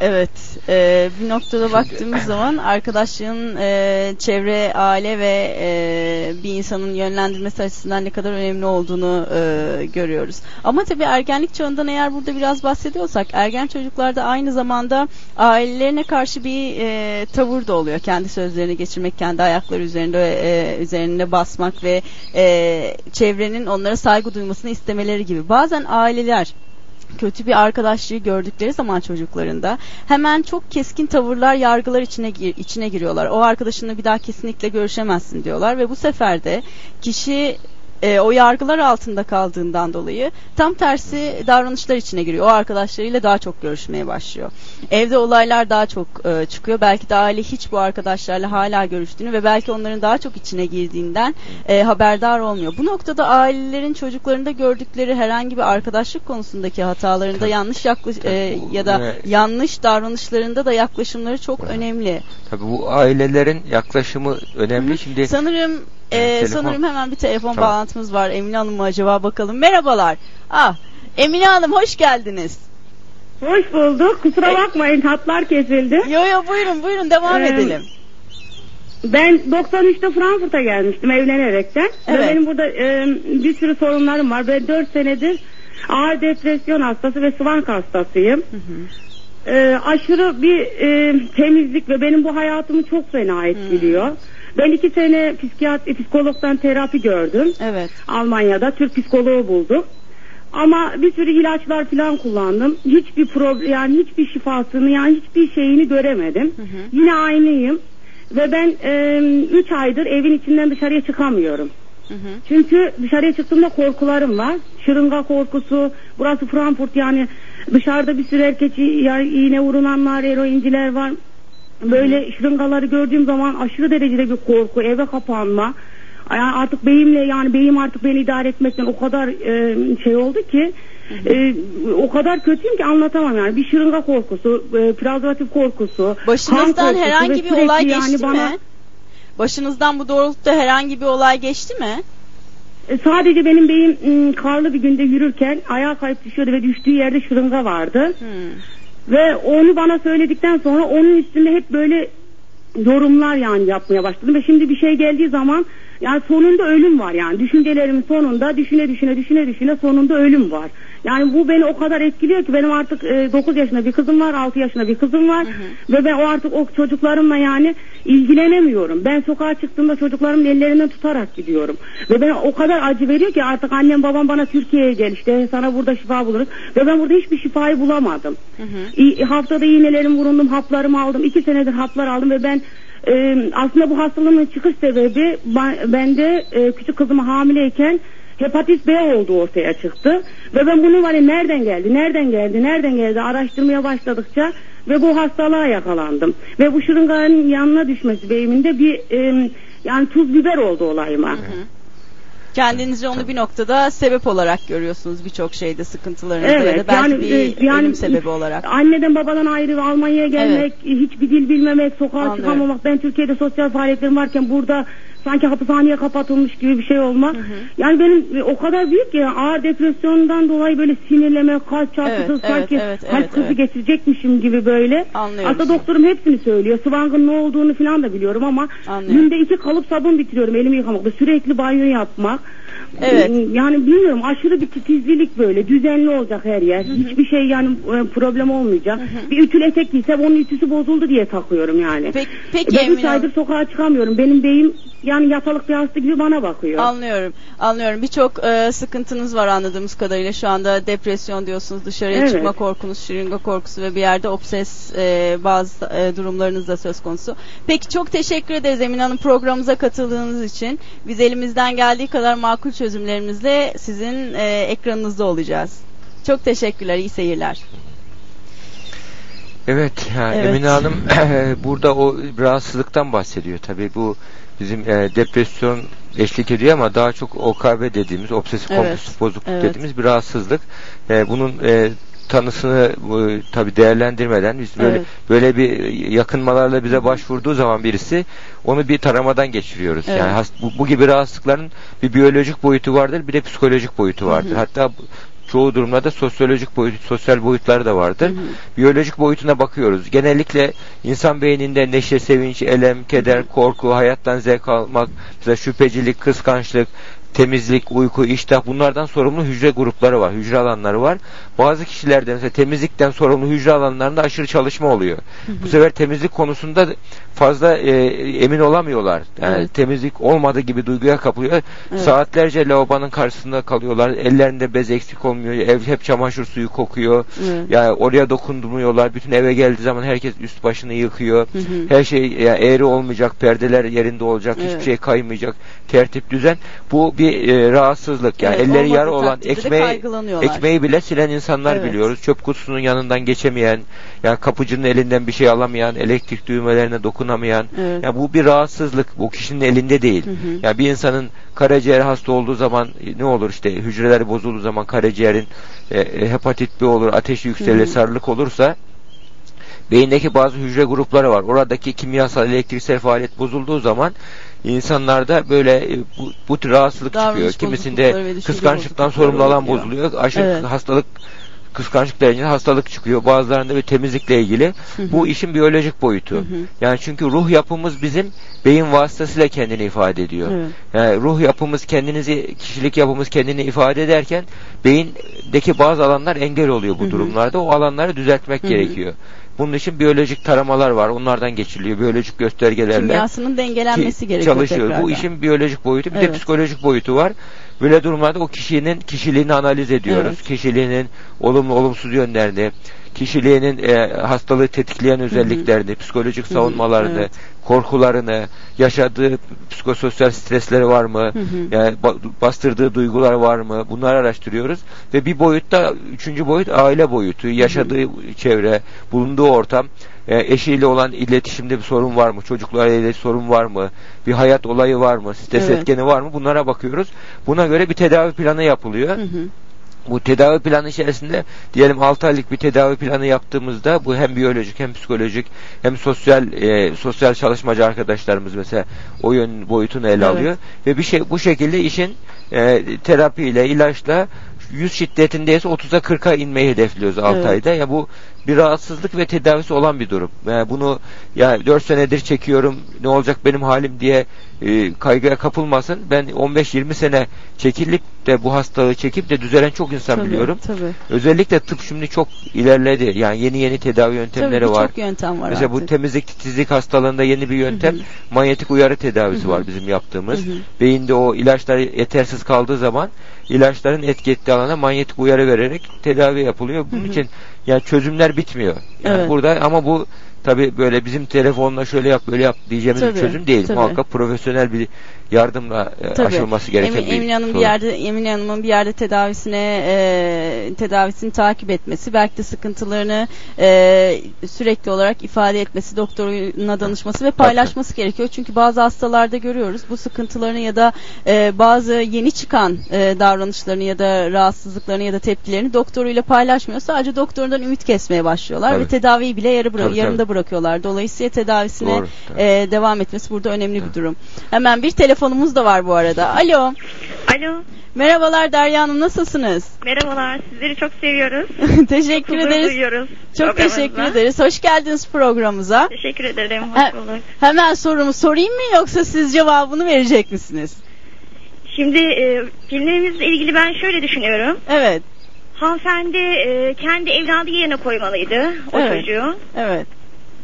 Speaker 1: Evet, e, bir noktada baktığımız zaman arkadaşlığın e, çevre, aile ve e, bir insanın yönlendirmesi açısından ne kadar önemli olduğunu e, görüyoruz. Ama tabii ergenlik çağından eğer burada biraz bahsediyorsak, ergen çocuklarda aynı zamanda ailelerine karşı bir e, tavır da oluyor. Kendi sözlerini geçirmek, kendi ayakları üzerinde e, üzerinde basmak ve e, çevrenin onlara saygı duymasını istemeleri gibi. Bazen aileler kötü bir arkadaşlığı gördükleri zaman çocuklarında hemen çok keskin tavırlar, yargılar içine gir- içine giriyorlar. O arkadaşınla bir daha kesinlikle görüşemezsin diyorlar ve bu sefer de kişi e, o yargılar altında kaldığından dolayı tam tersi davranışlar içine giriyor. O arkadaşlarıyla daha çok görüşmeye başlıyor. Evde olaylar daha çok e, çıkıyor. Belki de aile hiç bu arkadaşlarla hala görüştüğünü ve belki onların daha çok içine girdiğinden e, haberdar olmuyor. Bu noktada ailelerin çocuklarında gördükleri herhangi bir arkadaşlık konusundaki hatalarında yanlış yaklaş e, ya da yanlış davranışlarında da yaklaşımları çok önemli.
Speaker 8: Tabii bu ailelerin yaklaşımı önemli. Şimdi
Speaker 1: Sanırım e,
Speaker 8: telefon.
Speaker 1: sanırım hemen bir telefon
Speaker 8: Tamam.
Speaker 1: Bağlantımız var. Emine Hanım mı acaba bakalım. Merhabalar. Ah, Emine Hanım hoş geldiniz.
Speaker 10: Hoş bulduk. Kusura bakmayın hatlar kesildi.
Speaker 1: Yo yo buyurun buyurun devam
Speaker 10: Ee,
Speaker 1: edelim.
Speaker 10: Ben 93'te Frankfurt'a gelmiştim evlenerekten.
Speaker 1: Evet.
Speaker 10: Ve benim burada e, bir sürü sorunlarım var. Ben 4 senedir ağır depresyon hastası ve svank hastasıyım. E, aşırı bir e, temizlik ve benim bu hayatımı çok fena etkiliyor. Ben iki sene psikiyatri, psikologdan terapi gördüm.
Speaker 1: Evet.
Speaker 10: Almanya'da Türk psikoloğu buldum. Ama bir sürü ilaçlar falan kullandım. Hiçbir problem yani hiçbir şifasını yani hiçbir şeyini göremedim. Yine aynıyım. Ve ben 3 aydır evin içinden dışarıya çıkamıyorum.
Speaker 1: Hı hı.
Speaker 10: Çünkü dışarıya çıktığımda korkularım var. Şırınga korkusu. Burası Frankfurt yani dışarıda bir sürü erkek yani iğne vurunanlar, eroinciler var. Böyle şırıngaları gördüğüm zaman aşırı derecede bir korku, eve kapanma. Yani artık beyimle yani beyim artık beni idare etmekten o kadar e, şey oldu ki e, o kadar kötüyüm ki anlatamam yani. Bir şırınga korkusu, e, prezervatif korkusu,
Speaker 1: Başınızdan
Speaker 10: korkusu
Speaker 1: herhangi bir olay
Speaker 10: yani
Speaker 1: geçti
Speaker 10: bana-
Speaker 1: mi? Başınızdan bu doğrultuda herhangi bir olay geçti mi?
Speaker 10: E, Sadece benim beyim karlı bir günde yürürken ayağa kayıp düşüyordu ve düştüğü yerde şırınga vardı.
Speaker 1: Hmm.
Speaker 10: Ve onu bana söyledikten sonra onun üstünde hep böyle yorumlar yani yapmaya başladım. Ve şimdi bir şey geldiği zaman Yani sonunda ölüm var yani. Düşüncelerimin sonunda düşüne düşüne düşüne düşüne sonunda ölüm var. Yani bu beni o kadar etkiliyor ki benim artık e, 9 yaşında bir kızım var, 6 yaşında bir kızım var ve ben o artık o çocuklarımla yani ilgilenemiyorum. Ben sokağa çıktığımda çocuklarımın ellerinden tutarak gidiyorum. Ve ben o kadar acı veriyor ki artık annem babam bana Türkiye'ye gel işte sana burada şifa buluruz. Ve ben burada hiçbir şifayı bulamadım. İ- haftada iğnelerim vurundum, haplarımı aldım. 2 senedir haplar aldım ve ben e, aslında bu hastalığın çıkış sebebi bende e, küçük kızımı hamileyken hepatit B olduğu ortaya çıktı. Ve ben bunu hani nereden geldi, nereden geldi, nereden geldi araştırmaya başladıkça ve bu hastalığa yakalandım. Ve bu şırınganın yanına düşmesi beyiminde bir e, yani tuz biber oldu olayıma.
Speaker 1: Kendinizce onu bir noktada sebep olarak görüyorsunuz birçok şeyde sıkıntılarınızda ya
Speaker 10: Evet,
Speaker 1: da belki
Speaker 10: yani,
Speaker 1: bir
Speaker 10: e, yani
Speaker 1: ölüm sebebi olarak.
Speaker 10: Anneden babadan ayrı Almanya'ya gelmek, hiçbir dil bilmemek, sokağa
Speaker 1: Anlıyorum.
Speaker 10: çıkamamak. Ben Türkiye'de sosyal faaliyetlerim varken burada sanki hapishaneye kapatılmış gibi bir şey olmak. Yani benim e, o kadar büyük ki ağır depresyondan dolayı böyle sinirleme, kalp çarpısı
Speaker 1: Evet,
Speaker 10: sanki
Speaker 1: evet, evet,
Speaker 10: kalp
Speaker 1: evet,
Speaker 10: krizi
Speaker 1: evet.
Speaker 10: geçirecekmişim gibi böyle.
Speaker 1: Anlıyorum.
Speaker 10: Aslında doktorum hepsini söylüyor. Sıvangın ne olduğunu falan da biliyorum ama
Speaker 1: Anlıyorum.
Speaker 10: günde iki kalıp sabun bitiriyorum elimi yıkamakta. Sürekli banyo yapmak.
Speaker 1: Evet.
Speaker 10: Yani bilmiyorum aşırı bir titizlilik böyle düzenli olacak her yer. Hiçbir şey yani e, problem olmayacak. Bir ütül etek giysem onun ütüsü bozuldu diye takıyorum yani.
Speaker 1: Peki, peki
Speaker 10: Ben üç
Speaker 1: Emine Hanım.
Speaker 10: aydır sokağa çıkamıyorum. Benim beyim yani yatalık bir hasta gibi bana bakıyor.
Speaker 1: Anlıyorum. Anlıyorum. Birçok e, sıkıntınız var anladığımız kadarıyla. Şu anda depresyon diyorsunuz, dışarıya
Speaker 10: Evet.
Speaker 1: çıkma korkunuz, şırınga korkusu ve bir yerde obses e, bazı e, durumlarınız da söz konusu. Peki çok teşekkür ederiz Emine Hanım programımıza katıldığınız için. Biz elimizden geldiği kadar makul çözümlerimizle sizin e, ekranınızda olacağız. Çok teşekkürler. iyi seyirler.
Speaker 8: Evet, ha,
Speaker 1: Evet.
Speaker 8: Emine Hanım burada o rahatsızlıktan bahsediyor. Tabii bu bizim e, depresyon eşlik ediyor ama daha çok OKB dediğimiz, obsesif
Speaker 1: Evet,
Speaker 8: kompulsif bozukluk
Speaker 1: evet.
Speaker 8: dediğimiz bir rahatsızlık. E, bunun e, tanısını e, tabii değerlendirmeden biz böyle
Speaker 1: Evet.
Speaker 8: böyle bir yakınmalarla bize başvurduğu zaman birisi onu bir taramadan geçiriyoruz.
Speaker 1: Evet.
Speaker 8: Yani bu, bu gibi rahatsızlıkların bir biyolojik boyutu vardır, bir de psikolojik boyutu vardır. Hatta bu- çoğu durumlarda sosyolojik boyut, sosyal boyutları da vardır. Biyolojik boyutuna bakıyoruz. Genellikle insan beyninde neşe, sevinç, elem, keder, korku, hayattan zevk almak, mesela şüphecilik, kıskançlık, temizlik, uyku, iştah bunlardan sorumlu hücre grupları var, hücre alanları var. Bazı kişilerde mesela temizlikten sorumlu hücre alanlarında aşırı çalışma oluyor. Bu sefer temizlik konusunda fazla e, emin olamıyorlar. Yani
Speaker 1: Evet.
Speaker 8: temizlik olmadığı gibi duyguya kapılıyor.
Speaker 1: Evet.
Speaker 8: Saatlerce lavabonun karşısında kalıyorlar. Ellerinde bez eksik olmuyor. Ev hep çamaşır suyu kokuyor.
Speaker 1: Evet.
Speaker 8: Yani oraya dokundurmuyorlar. Bütün eve geldiği zaman herkes üst başını yıkıyor.
Speaker 1: Hı hı.
Speaker 8: Her şey yani eğri olmayacak, perdeler yerinde olacak,
Speaker 1: Evet.
Speaker 8: hiçbir şey kaymayacak. Tertip, düzen. Bu bir e, rahatsızlık. Yani
Speaker 1: Evet,
Speaker 8: elleri yarı olan ekmeği ekmeği bile silen insanlar
Speaker 1: Evet.
Speaker 8: biliyoruz. Çöp kutusunun yanından geçemeyen, yani kapıcının elinden bir şey alamayan, elektrik düğmelerine dokunamayan.
Speaker 1: Evet.
Speaker 8: Yani bu bir rahatsızlık. Bu kişinin elinde değil.
Speaker 1: Hı hı.
Speaker 8: Yani bir insanın karaciğer hasta olduğu zaman e, ne olur işte hücreleri bozulduğu zaman karaciğerin e, e, hepatit B olur, ateşi yükselir,
Speaker 1: Hı hı.
Speaker 8: sarılık olursa beyindeki bazı hücre grupları var. Oradaki kimyasal elektriksel faaliyet bozulduğu zaman insanlarda böyle e, bu, bu tür rahatsızlık
Speaker 1: Davranış
Speaker 8: çıkıyor. Kimisinde kıskançlıktan sorumlu alan bozuluyor. Aşırı
Speaker 1: Evet.
Speaker 8: hastalık kıskançlık derecesinde hastalık çıkıyor. Bazılarında bir temizlikle ilgili. Bu işin biyolojik boyutu. Yani çünkü ruh yapımız bizim beyin vasıtasıyla kendini ifade ediyor.
Speaker 1: Evet.
Speaker 8: Yani ruh yapımız kendinizi, kişilik yapımız kendini ifade ederken beyindeki bazı alanlar engel oluyor bu durumlarda. O alanları düzeltmek gerekiyor. Bunun için biyolojik taramalar var. Onlardan geçiliyor. Biyolojik göstergelerle
Speaker 1: Kimyasının dengelenmesi
Speaker 8: ki-
Speaker 1: gerekiyor
Speaker 8: çalışıyor.
Speaker 1: tekrardan.
Speaker 8: Bu işin biyolojik boyutu. Bir
Speaker 1: Evet.
Speaker 8: de psikolojik boyutu var. Böyle durumlarda o kişinin kişiliğini analiz ediyoruz.
Speaker 1: Evet.
Speaker 8: Kişiliğinin olumlu olumsuz yönlerini, kişiliğinin e, hastalığı tetikleyen özelliklerini, psikolojik savunmalarını,
Speaker 1: evet.
Speaker 8: Korkularını, yaşadığı psikososyal stresleri var mı?
Speaker 1: hı.
Speaker 8: Yani ba- bastırdığı duygular var mı? Bunları araştırıyoruz. Ve bir boyutta, üçüncü boyut aile boyutu, yaşadığı çevre, bulunduğu ortam, e, eşiyle olan iletişimde bir sorun var mı? Çocuklarla ilgili sorun var mı? Bir hayat olayı var mı? Stres
Speaker 1: Evet.
Speaker 8: etkeni var mı? Bunlara bakıyoruz. Buna göre bir tedavi planı yapılıyor.
Speaker 1: Hı hı.
Speaker 8: Bu tedavi planı içerisinde diyelim 6 aylık bir tedavi planı yaptığımızda bu hem biyolojik hem psikolojik hem sosyal e, sosyal çalışmacı arkadaşlarımız mesela o yön boyutunu ele
Speaker 1: Evet.
Speaker 8: alıyor ve bir şey bu şekilde işin e, terapiyle ilaçla 100 şiddetindeyse 30'a 40'a inmeyi hedefliyoruz 6
Speaker 1: Evet.
Speaker 8: ayda. Ya bu bir rahatsızlık ve tedavisi olan bir durum. Yani bunu ya 4 senedir çekiyorum ne olacak benim halim diye e, kaygıya kapılmasın. Ben 15-20 sene çekilip de bu hastalığı çekip de düzelen çok insan
Speaker 1: Tabii,
Speaker 8: biliyorum.
Speaker 1: Tabii.
Speaker 8: Özellikle tıp şimdi çok ilerledi. Yani yeni yeni tedavi yöntemleri
Speaker 1: Tabii
Speaker 8: var.
Speaker 1: birçok yöntem var
Speaker 8: Mesela bu
Speaker 1: artık.
Speaker 8: temizlik titizlik hastalığında yeni bir yöntem
Speaker 1: Hı hı.
Speaker 8: manyetik uyarı tedavisi
Speaker 1: Hı hı.
Speaker 8: var bizim yaptığımız.
Speaker 1: Hı hı.
Speaker 8: Beyinde o ilaçlar yetersiz kaldığı zaman ilaçların etki ettiği alana manyetik uyarı vererek tedavi yapılıyor. Bunun
Speaker 1: Hı hı.
Speaker 8: için yani çözümler bitmiyor. Yani
Speaker 1: Evet.
Speaker 8: burada ama bu tabi böyle bizim telefonla şöyle yap böyle yap diyeceğimiz bir
Speaker 1: Tabii,
Speaker 8: çözüm değil.
Speaker 1: tabii.
Speaker 8: Muhakkak profesyonel bir yardımla e,
Speaker 1: Tabii.
Speaker 8: aşılması gereken
Speaker 1: Emin,
Speaker 8: bir
Speaker 1: Emine Hanım bir
Speaker 8: sorun.
Speaker 1: yerde Emine Hanım'ın bir yerde tedavisine e, tedavisini takip etmesi, belki de sıkıntılarını e, sürekli olarak ifade etmesi, doktoruna danışması ve paylaşması gerekiyor. Çünkü bazı hastalarda görüyoruz bu sıkıntılarını ya da e, bazı yeni çıkan e, davranışlarını ya da rahatsızlıklarını ya da tepkilerini doktoruyla paylaşmıyor. Sadece doktorundan ümit kesmeye başlıyorlar
Speaker 8: Tabii.
Speaker 1: ve tedaviyi bile yarı bıra-
Speaker 8: Tabii,
Speaker 1: yarımda bırakıyorlar. Dolayısıyla tedavisine
Speaker 8: Doğru,
Speaker 1: e, devam etmesi burada önemli bir durum. Hemen bir telefonumuz da var bu arada. Alo.
Speaker 11: Alo,
Speaker 1: Merhabalar Derya Hanım nasılsınız?
Speaker 11: merhabalar. Sizleri çok seviyoruz.
Speaker 1: teşekkür
Speaker 11: Huzur
Speaker 1: ederiz.
Speaker 11: duyuyoruz
Speaker 1: Çok teşekkür ederiz. Hoş geldiniz programımıza.
Speaker 11: Teşekkür ederim. Hoş bulduk.
Speaker 1: Hemen sorumu sorayım mı yoksa siz cevabını verecek misiniz?
Speaker 11: Şimdi e, filmlerimizle ilgili ben şöyle düşünüyorum.
Speaker 1: Evet,
Speaker 11: Hanımefendi e, kendi evladı yerine koymalıydı o
Speaker 1: Evet.
Speaker 11: çocuğu.
Speaker 1: evet.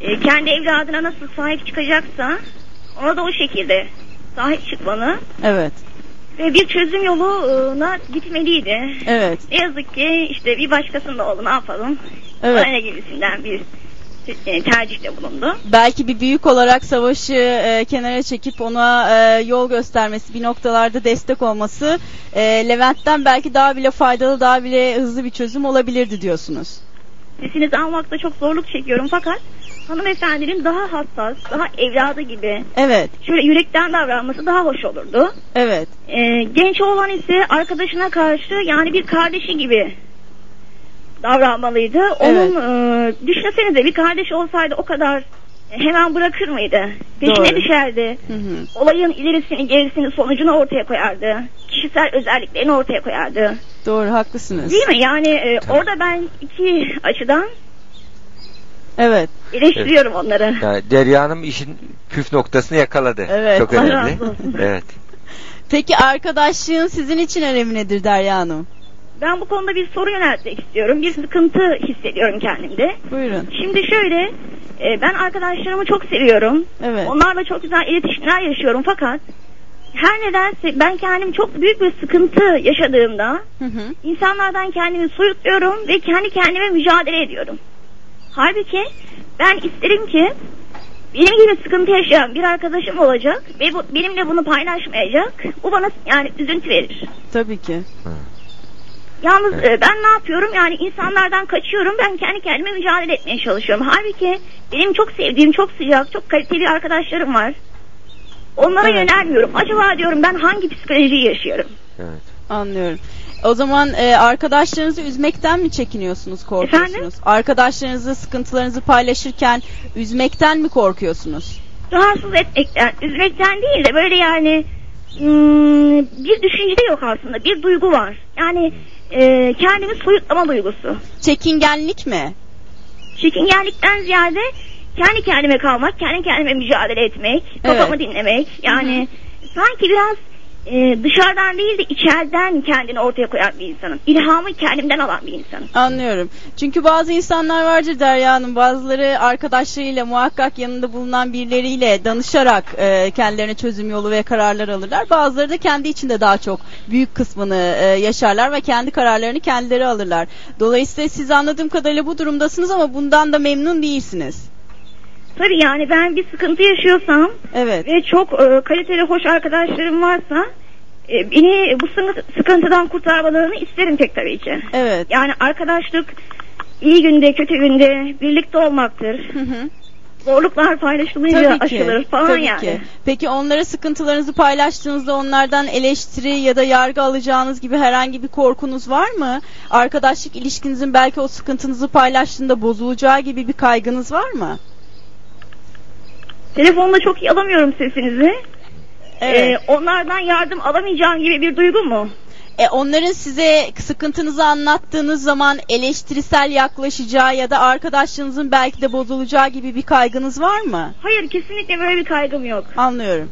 Speaker 11: E, kendi evladına nasıl sahip çıkacaksa ona da o şekilde sahip çıkmalı.
Speaker 1: Evet,
Speaker 11: Ve bir çözüm yoluna gitmeliydi.
Speaker 1: evet,
Speaker 11: Ne yazık ki işte bir başkasının oğlu ne yapalım?
Speaker 1: evet.
Speaker 11: Aynı gibisinden bir e, tercihte bulundu.
Speaker 1: Belki bir büyük olarak savaşı e, kenara çekip ona e, yol göstermesi, bir noktalarda destek olması e, Levent'ten belki daha bile faydalı, daha bile hızlı bir çözüm olabilirdi diyorsunuz.
Speaker 11: Sesinizi almakta çok zorluk çekiyorum fakat hanımefendinin daha hassas, daha evladı gibi
Speaker 1: Evet,
Speaker 11: şöyle yürekten davranması daha hoş olurdu.
Speaker 1: evet,
Speaker 11: Ee, genç oğlan ise arkadaşına karşı yani bir kardeşi gibi davranmalıydı. Onun e, düşünsenize bir kardeş olsaydı o kadar hemen bırakır mıydı? Peşine
Speaker 1: Doğru.
Speaker 11: düşerdi.
Speaker 1: Hı hı.
Speaker 11: Olayın ilerisini gerisini sonucunu ortaya koyardı. Kişisel özelliklerini ortaya koyardı.
Speaker 1: Doğru, haklısınız.
Speaker 11: Değil mi? Yani e, orada ben iki açıdan
Speaker 1: Evet,
Speaker 11: eleştiriyorum onları.
Speaker 8: Yani Derya Hanım işin püf noktasını yakaladı.
Speaker 1: Evet.
Speaker 8: Çok önemli. Evet.
Speaker 1: Peki arkadaşlığın sizin için önemi nedir Derya Hanım?
Speaker 11: Ben bu konuda bir soru yöneltmek istiyorum. Bir sıkıntı hissediyorum kendimde.
Speaker 1: Buyurun.
Speaker 11: Şimdi şöyle, e, ben arkadaşlarımı çok seviyorum.
Speaker 1: Evet.
Speaker 11: Onlarla çok güzel iletişimler yaşıyorum fakat her nedense ben kendim çok büyük bir sıkıntı yaşadığımda
Speaker 1: Hı hı.
Speaker 11: insanlardan kendimi soyutluyorum ve kendi kendime mücadele ediyorum. Halbuki ben isterim ki benim gibi sıkıntı yaşayan bir arkadaşım olacak ve bu, benimle bunu paylaşmayacak. Bu bana yani üzüntü verir.
Speaker 1: Tabii ki.
Speaker 11: Yalnız e, ben ne yapıyorum? Yani insanlardan kaçıyorum. Ben kendi kendime mücadele etmeye çalışıyorum. Halbuki benim çok sevdiğim, çok sıcak, çok kaliteli arkadaşlarım var. Onlara
Speaker 1: Evet.
Speaker 11: yönelmiyorum. Acaba diyorum ben hangi psikolojiyi yaşıyorum?
Speaker 8: Evet.
Speaker 1: Anlıyorum. O zaman e, arkadaşlarınızı üzmekten mi çekiniyorsunuz, korkuyorsunuz?
Speaker 11: Efendim?
Speaker 1: Arkadaşlarınızı, sıkıntılarınızı paylaşırken üzmekten mi korkuyorsunuz?
Speaker 11: Rahatsız etmekten, üzmekten değil de böyle yani hmm, bir düşünce de yok aslında. Bir duygu var. Yani e, kendimi soyutlama duygusu.
Speaker 1: Çekingenlik mi?
Speaker 11: Çekingenlikten ziyade kendi kendime kalmak, kendi kendime mücadele etmek, kafamı dinlemek. Yani sanki biraz e, dışarıdan değil de içeriden kendini ortaya koyan bir insanım. İlhamı kendimden alan bir insanım.
Speaker 1: Anlıyorum. Çünkü bazı insanlar vardır Derya Hanım. Bazıları arkadaşlarıyla muhakkak yanında bulunan birileriyle danışarak e, kendilerine çözüm yolu ve kararlar alırlar. Bazıları da kendi içinde daha çok büyük kısmını e, yaşarlar ve kendi kararlarını kendileri alırlar. Dolayısıyla siz anladığım kadarıyla bu durumdasınız ama bundan da memnun değilsiniz.
Speaker 11: Tabii yani ben bir sıkıntı yaşıyorsam
Speaker 1: Evet.
Speaker 11: ve çok e, kaliteli hoş arkadaşlarım varsa e, beni bu sıkıntı- sıkıntıdan kurtarmalarını isterim tek tabii ki.
Speaker 1: Evet.
Speaker 11: Yani arkadaşlık iyi günde kötü günde birlikte olmaktır.
Speaker 1: Hı hı.
Speaker 11: Zorluklar paylaşılınca
Speaker 1: Tabii ki.
Speaker 11: aşılır falan
Speaker 1: tabii
Speaker 11: yani.
Speaker 1: ki. Peki onlara sıkıntılarınızı paylaştığınızda onlardan eleştiri ya da yargı alacağınız gibi herhangi bir korkunuz var mı? Arkadaşlık ilişkinizin belki o sıkıntınızı paylaştığında bozulacağı gibi bir kaygınız var mı?
Speaker 11: Telefonda çok iyi alamıyorum sesinizi.
Speaker 1: Evet.
Speaker 11: Ee, onlardan yardım alamayacağım gibi bir duygu mu?
Speaker 1: E, onların size sıkıntınızı anlattığınız zaman eleştirisel yaklaşacağı ya da arkadaşlığınızın belki de bozulacağı gibi bir kaygınız var mı?
Speaker 11: Hayır kesinlikle böyle bir kaygım yok.
Speaker 1: Anlıyorum.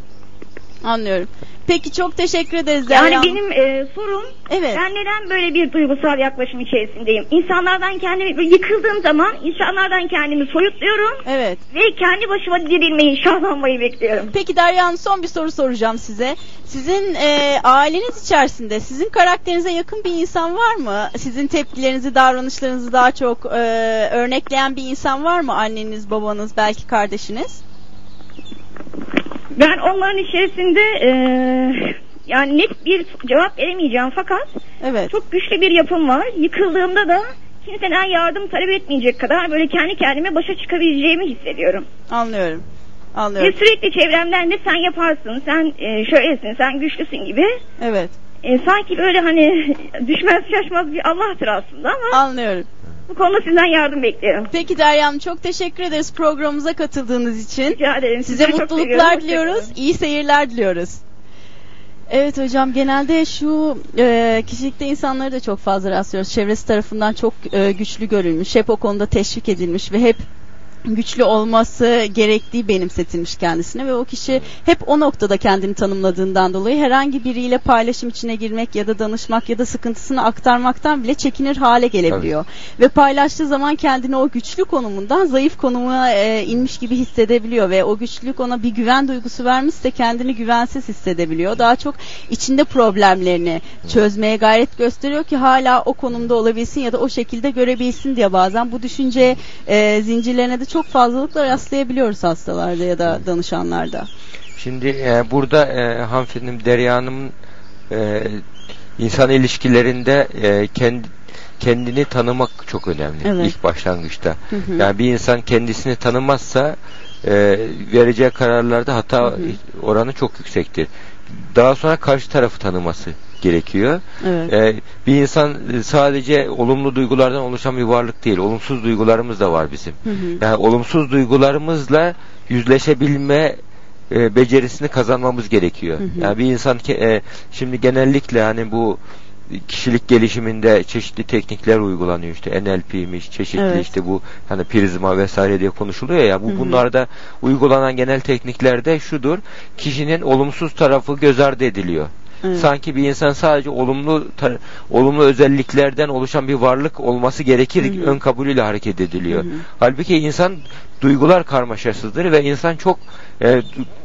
Speaker 1: Anlıyorum. Peki çok teşekkür ederiz Derya
Speaker 11: Yani
Speaker 1: Hanım.
Speaker 11: benim e, sorum
Speaker 1: Evet.
Speaker 11: ben neden böyle bir duygusal yaklaşım içerisindeyim? İnsanlardan kendimi yıkıldığım zaman insanlardan kendimi soyutluyorum
Speaker 1: Evet.
Speaker 11: ve kendi başıma dirilmeyi, şahlanmayı bekliyorum.
Speaker 1: Peki Derya Hanım son bir soru soracağım size. Sizin e, aileniz içerisinde sizin karakterinize yakın bir insan var mı? Sizin tepkilerinizi, davranışlarınızı daha çok e, örnekleyen bir insan var mı? Anneniz, babanız, belki kardeşiniz?
Speaker 11: Ben onların içerisinde e, yani net bir cevap veremeyeceğim fakat
Speaker 1: Evet.
Speaker 11: çok güçlü bir yapım var. Yıkıldığımda da kimseden yardım talep etmeyecek kadar böyle kendi kendime başa çıkabileceğimi hissediyorum.
Speaker 1: Anlıyorum.
Speaker 11: Ve
Speaker 1: Anlıyorum.
Speaker 11: sürekli çevremden de sen yaparsın, sen e, şöylesin, sen güçlüsün gibi.
Speaker 1: Evet.
Speaker 11: E, sanki böyle hani düşmez şaşmaz bir Allah'tır aslında ama
Speaker 1: Anlıyorum.
Speaker 11: Bu konuda sizden yardım bekliyorum.
Speaker 1: Peki Derya Hanım çok teşekkür ederiz programımıza katıldığınız için.
Speaker 11: Rica ederim.
Speaker 1: Size
Speaker 11: Sizleri
Speaker 1: mutluluklar diliyoruz. İyi seyirler diliyoruz. Evet hocam genelde şu e, kişilikte insanları da çok fazla rastlıyoruz. Çevresi tarafından çok e, güçlü görülmüş. Hep o konuda teşvik edilmiş ve hep güçlü olması gerektiği benimsetilmiş kendisine ve o kişi hep o noktada kendini tanımladığından dolayı herhangi biriyle paylaşım içine girmek ya da danışmak ya da sıkıntısını aktarmaktan bile çekinir hale gelebiliyor. Ve paylaştığı zaman kendini o güçlü konumundan zayıf konuma e, inmiş gibi hissedebiliyor ve o güçlülük ona bir güven duygusu vermişse kendini güvensiz hissedebiliyor. Daha çok içinde problemlerini çözmeye gayret gösteriyor ki hala o konumda olabilsin ya da o şekilde görebilsin diye bazen bu düşünce e, zincirlerine de çok fazlalıkla rastlayabiliyoruz hastalarda ya da danışanlarda.
Speaker 8: Şimdi e, burada e, hanımefendim Derya Hanım'ın e, insan ilişkilerinde e, kendi kendini tanımak çok önemli
Speaker 1: Evet.
Speaker 8: ilk başlangıçta.
Speaker 1: Hı hı.
Speaker 8: Yani bir insan kendisini tanımazsa e, vereceği kararlarda hata
Speaker 1: Hı hı.
Speaker 8: oranı çok yüksektir. Daha sonra karşı tarafı tanıması gerekiyor.
Speaker 1: Evet.
Speaker 8: E, bir insan e, sadece olumlu duygulardan oluşan bir varlık değil. Olumsuz duygularımız da var bizim.
Speaker 1: Hı hı.
Speaker 8: Yani olumsuz duygularımızla yüzleşebilme e, becerisini kazanmamız gerekiyor.
Speaker 1: Hı hı.
Speaker 8: Yani bir insan ke- e, şimdi genellikle hani bu kişilik gelişiminde çeşitli teknikler uygulanıyor işte NLP'miş, çeşitli
Speaker 1: Evet.
Speaker 8: işte bu hani prizma vesaire diye konuşuluyor ya bu
Speaker 1: Hı hı.
Speaker 8: bunlarda uygulanan genel tekniklerde şudur. Kişinin olumsuz tarafı göz ardı ediliyor.
Speaker 1: Evet.
Speaker 8: Sanki bir insan sadece olumlu olumlu özelliklerden oluşan bir varlık olması gerekir
Speaker 1: Hı hı.
Speaker 8: ön kabulüyle hareket ediliyor.
Speaker 1: Hı hı.
Speaker 8: Halbuki insan duygular karmaşasıdır ve insan çok e,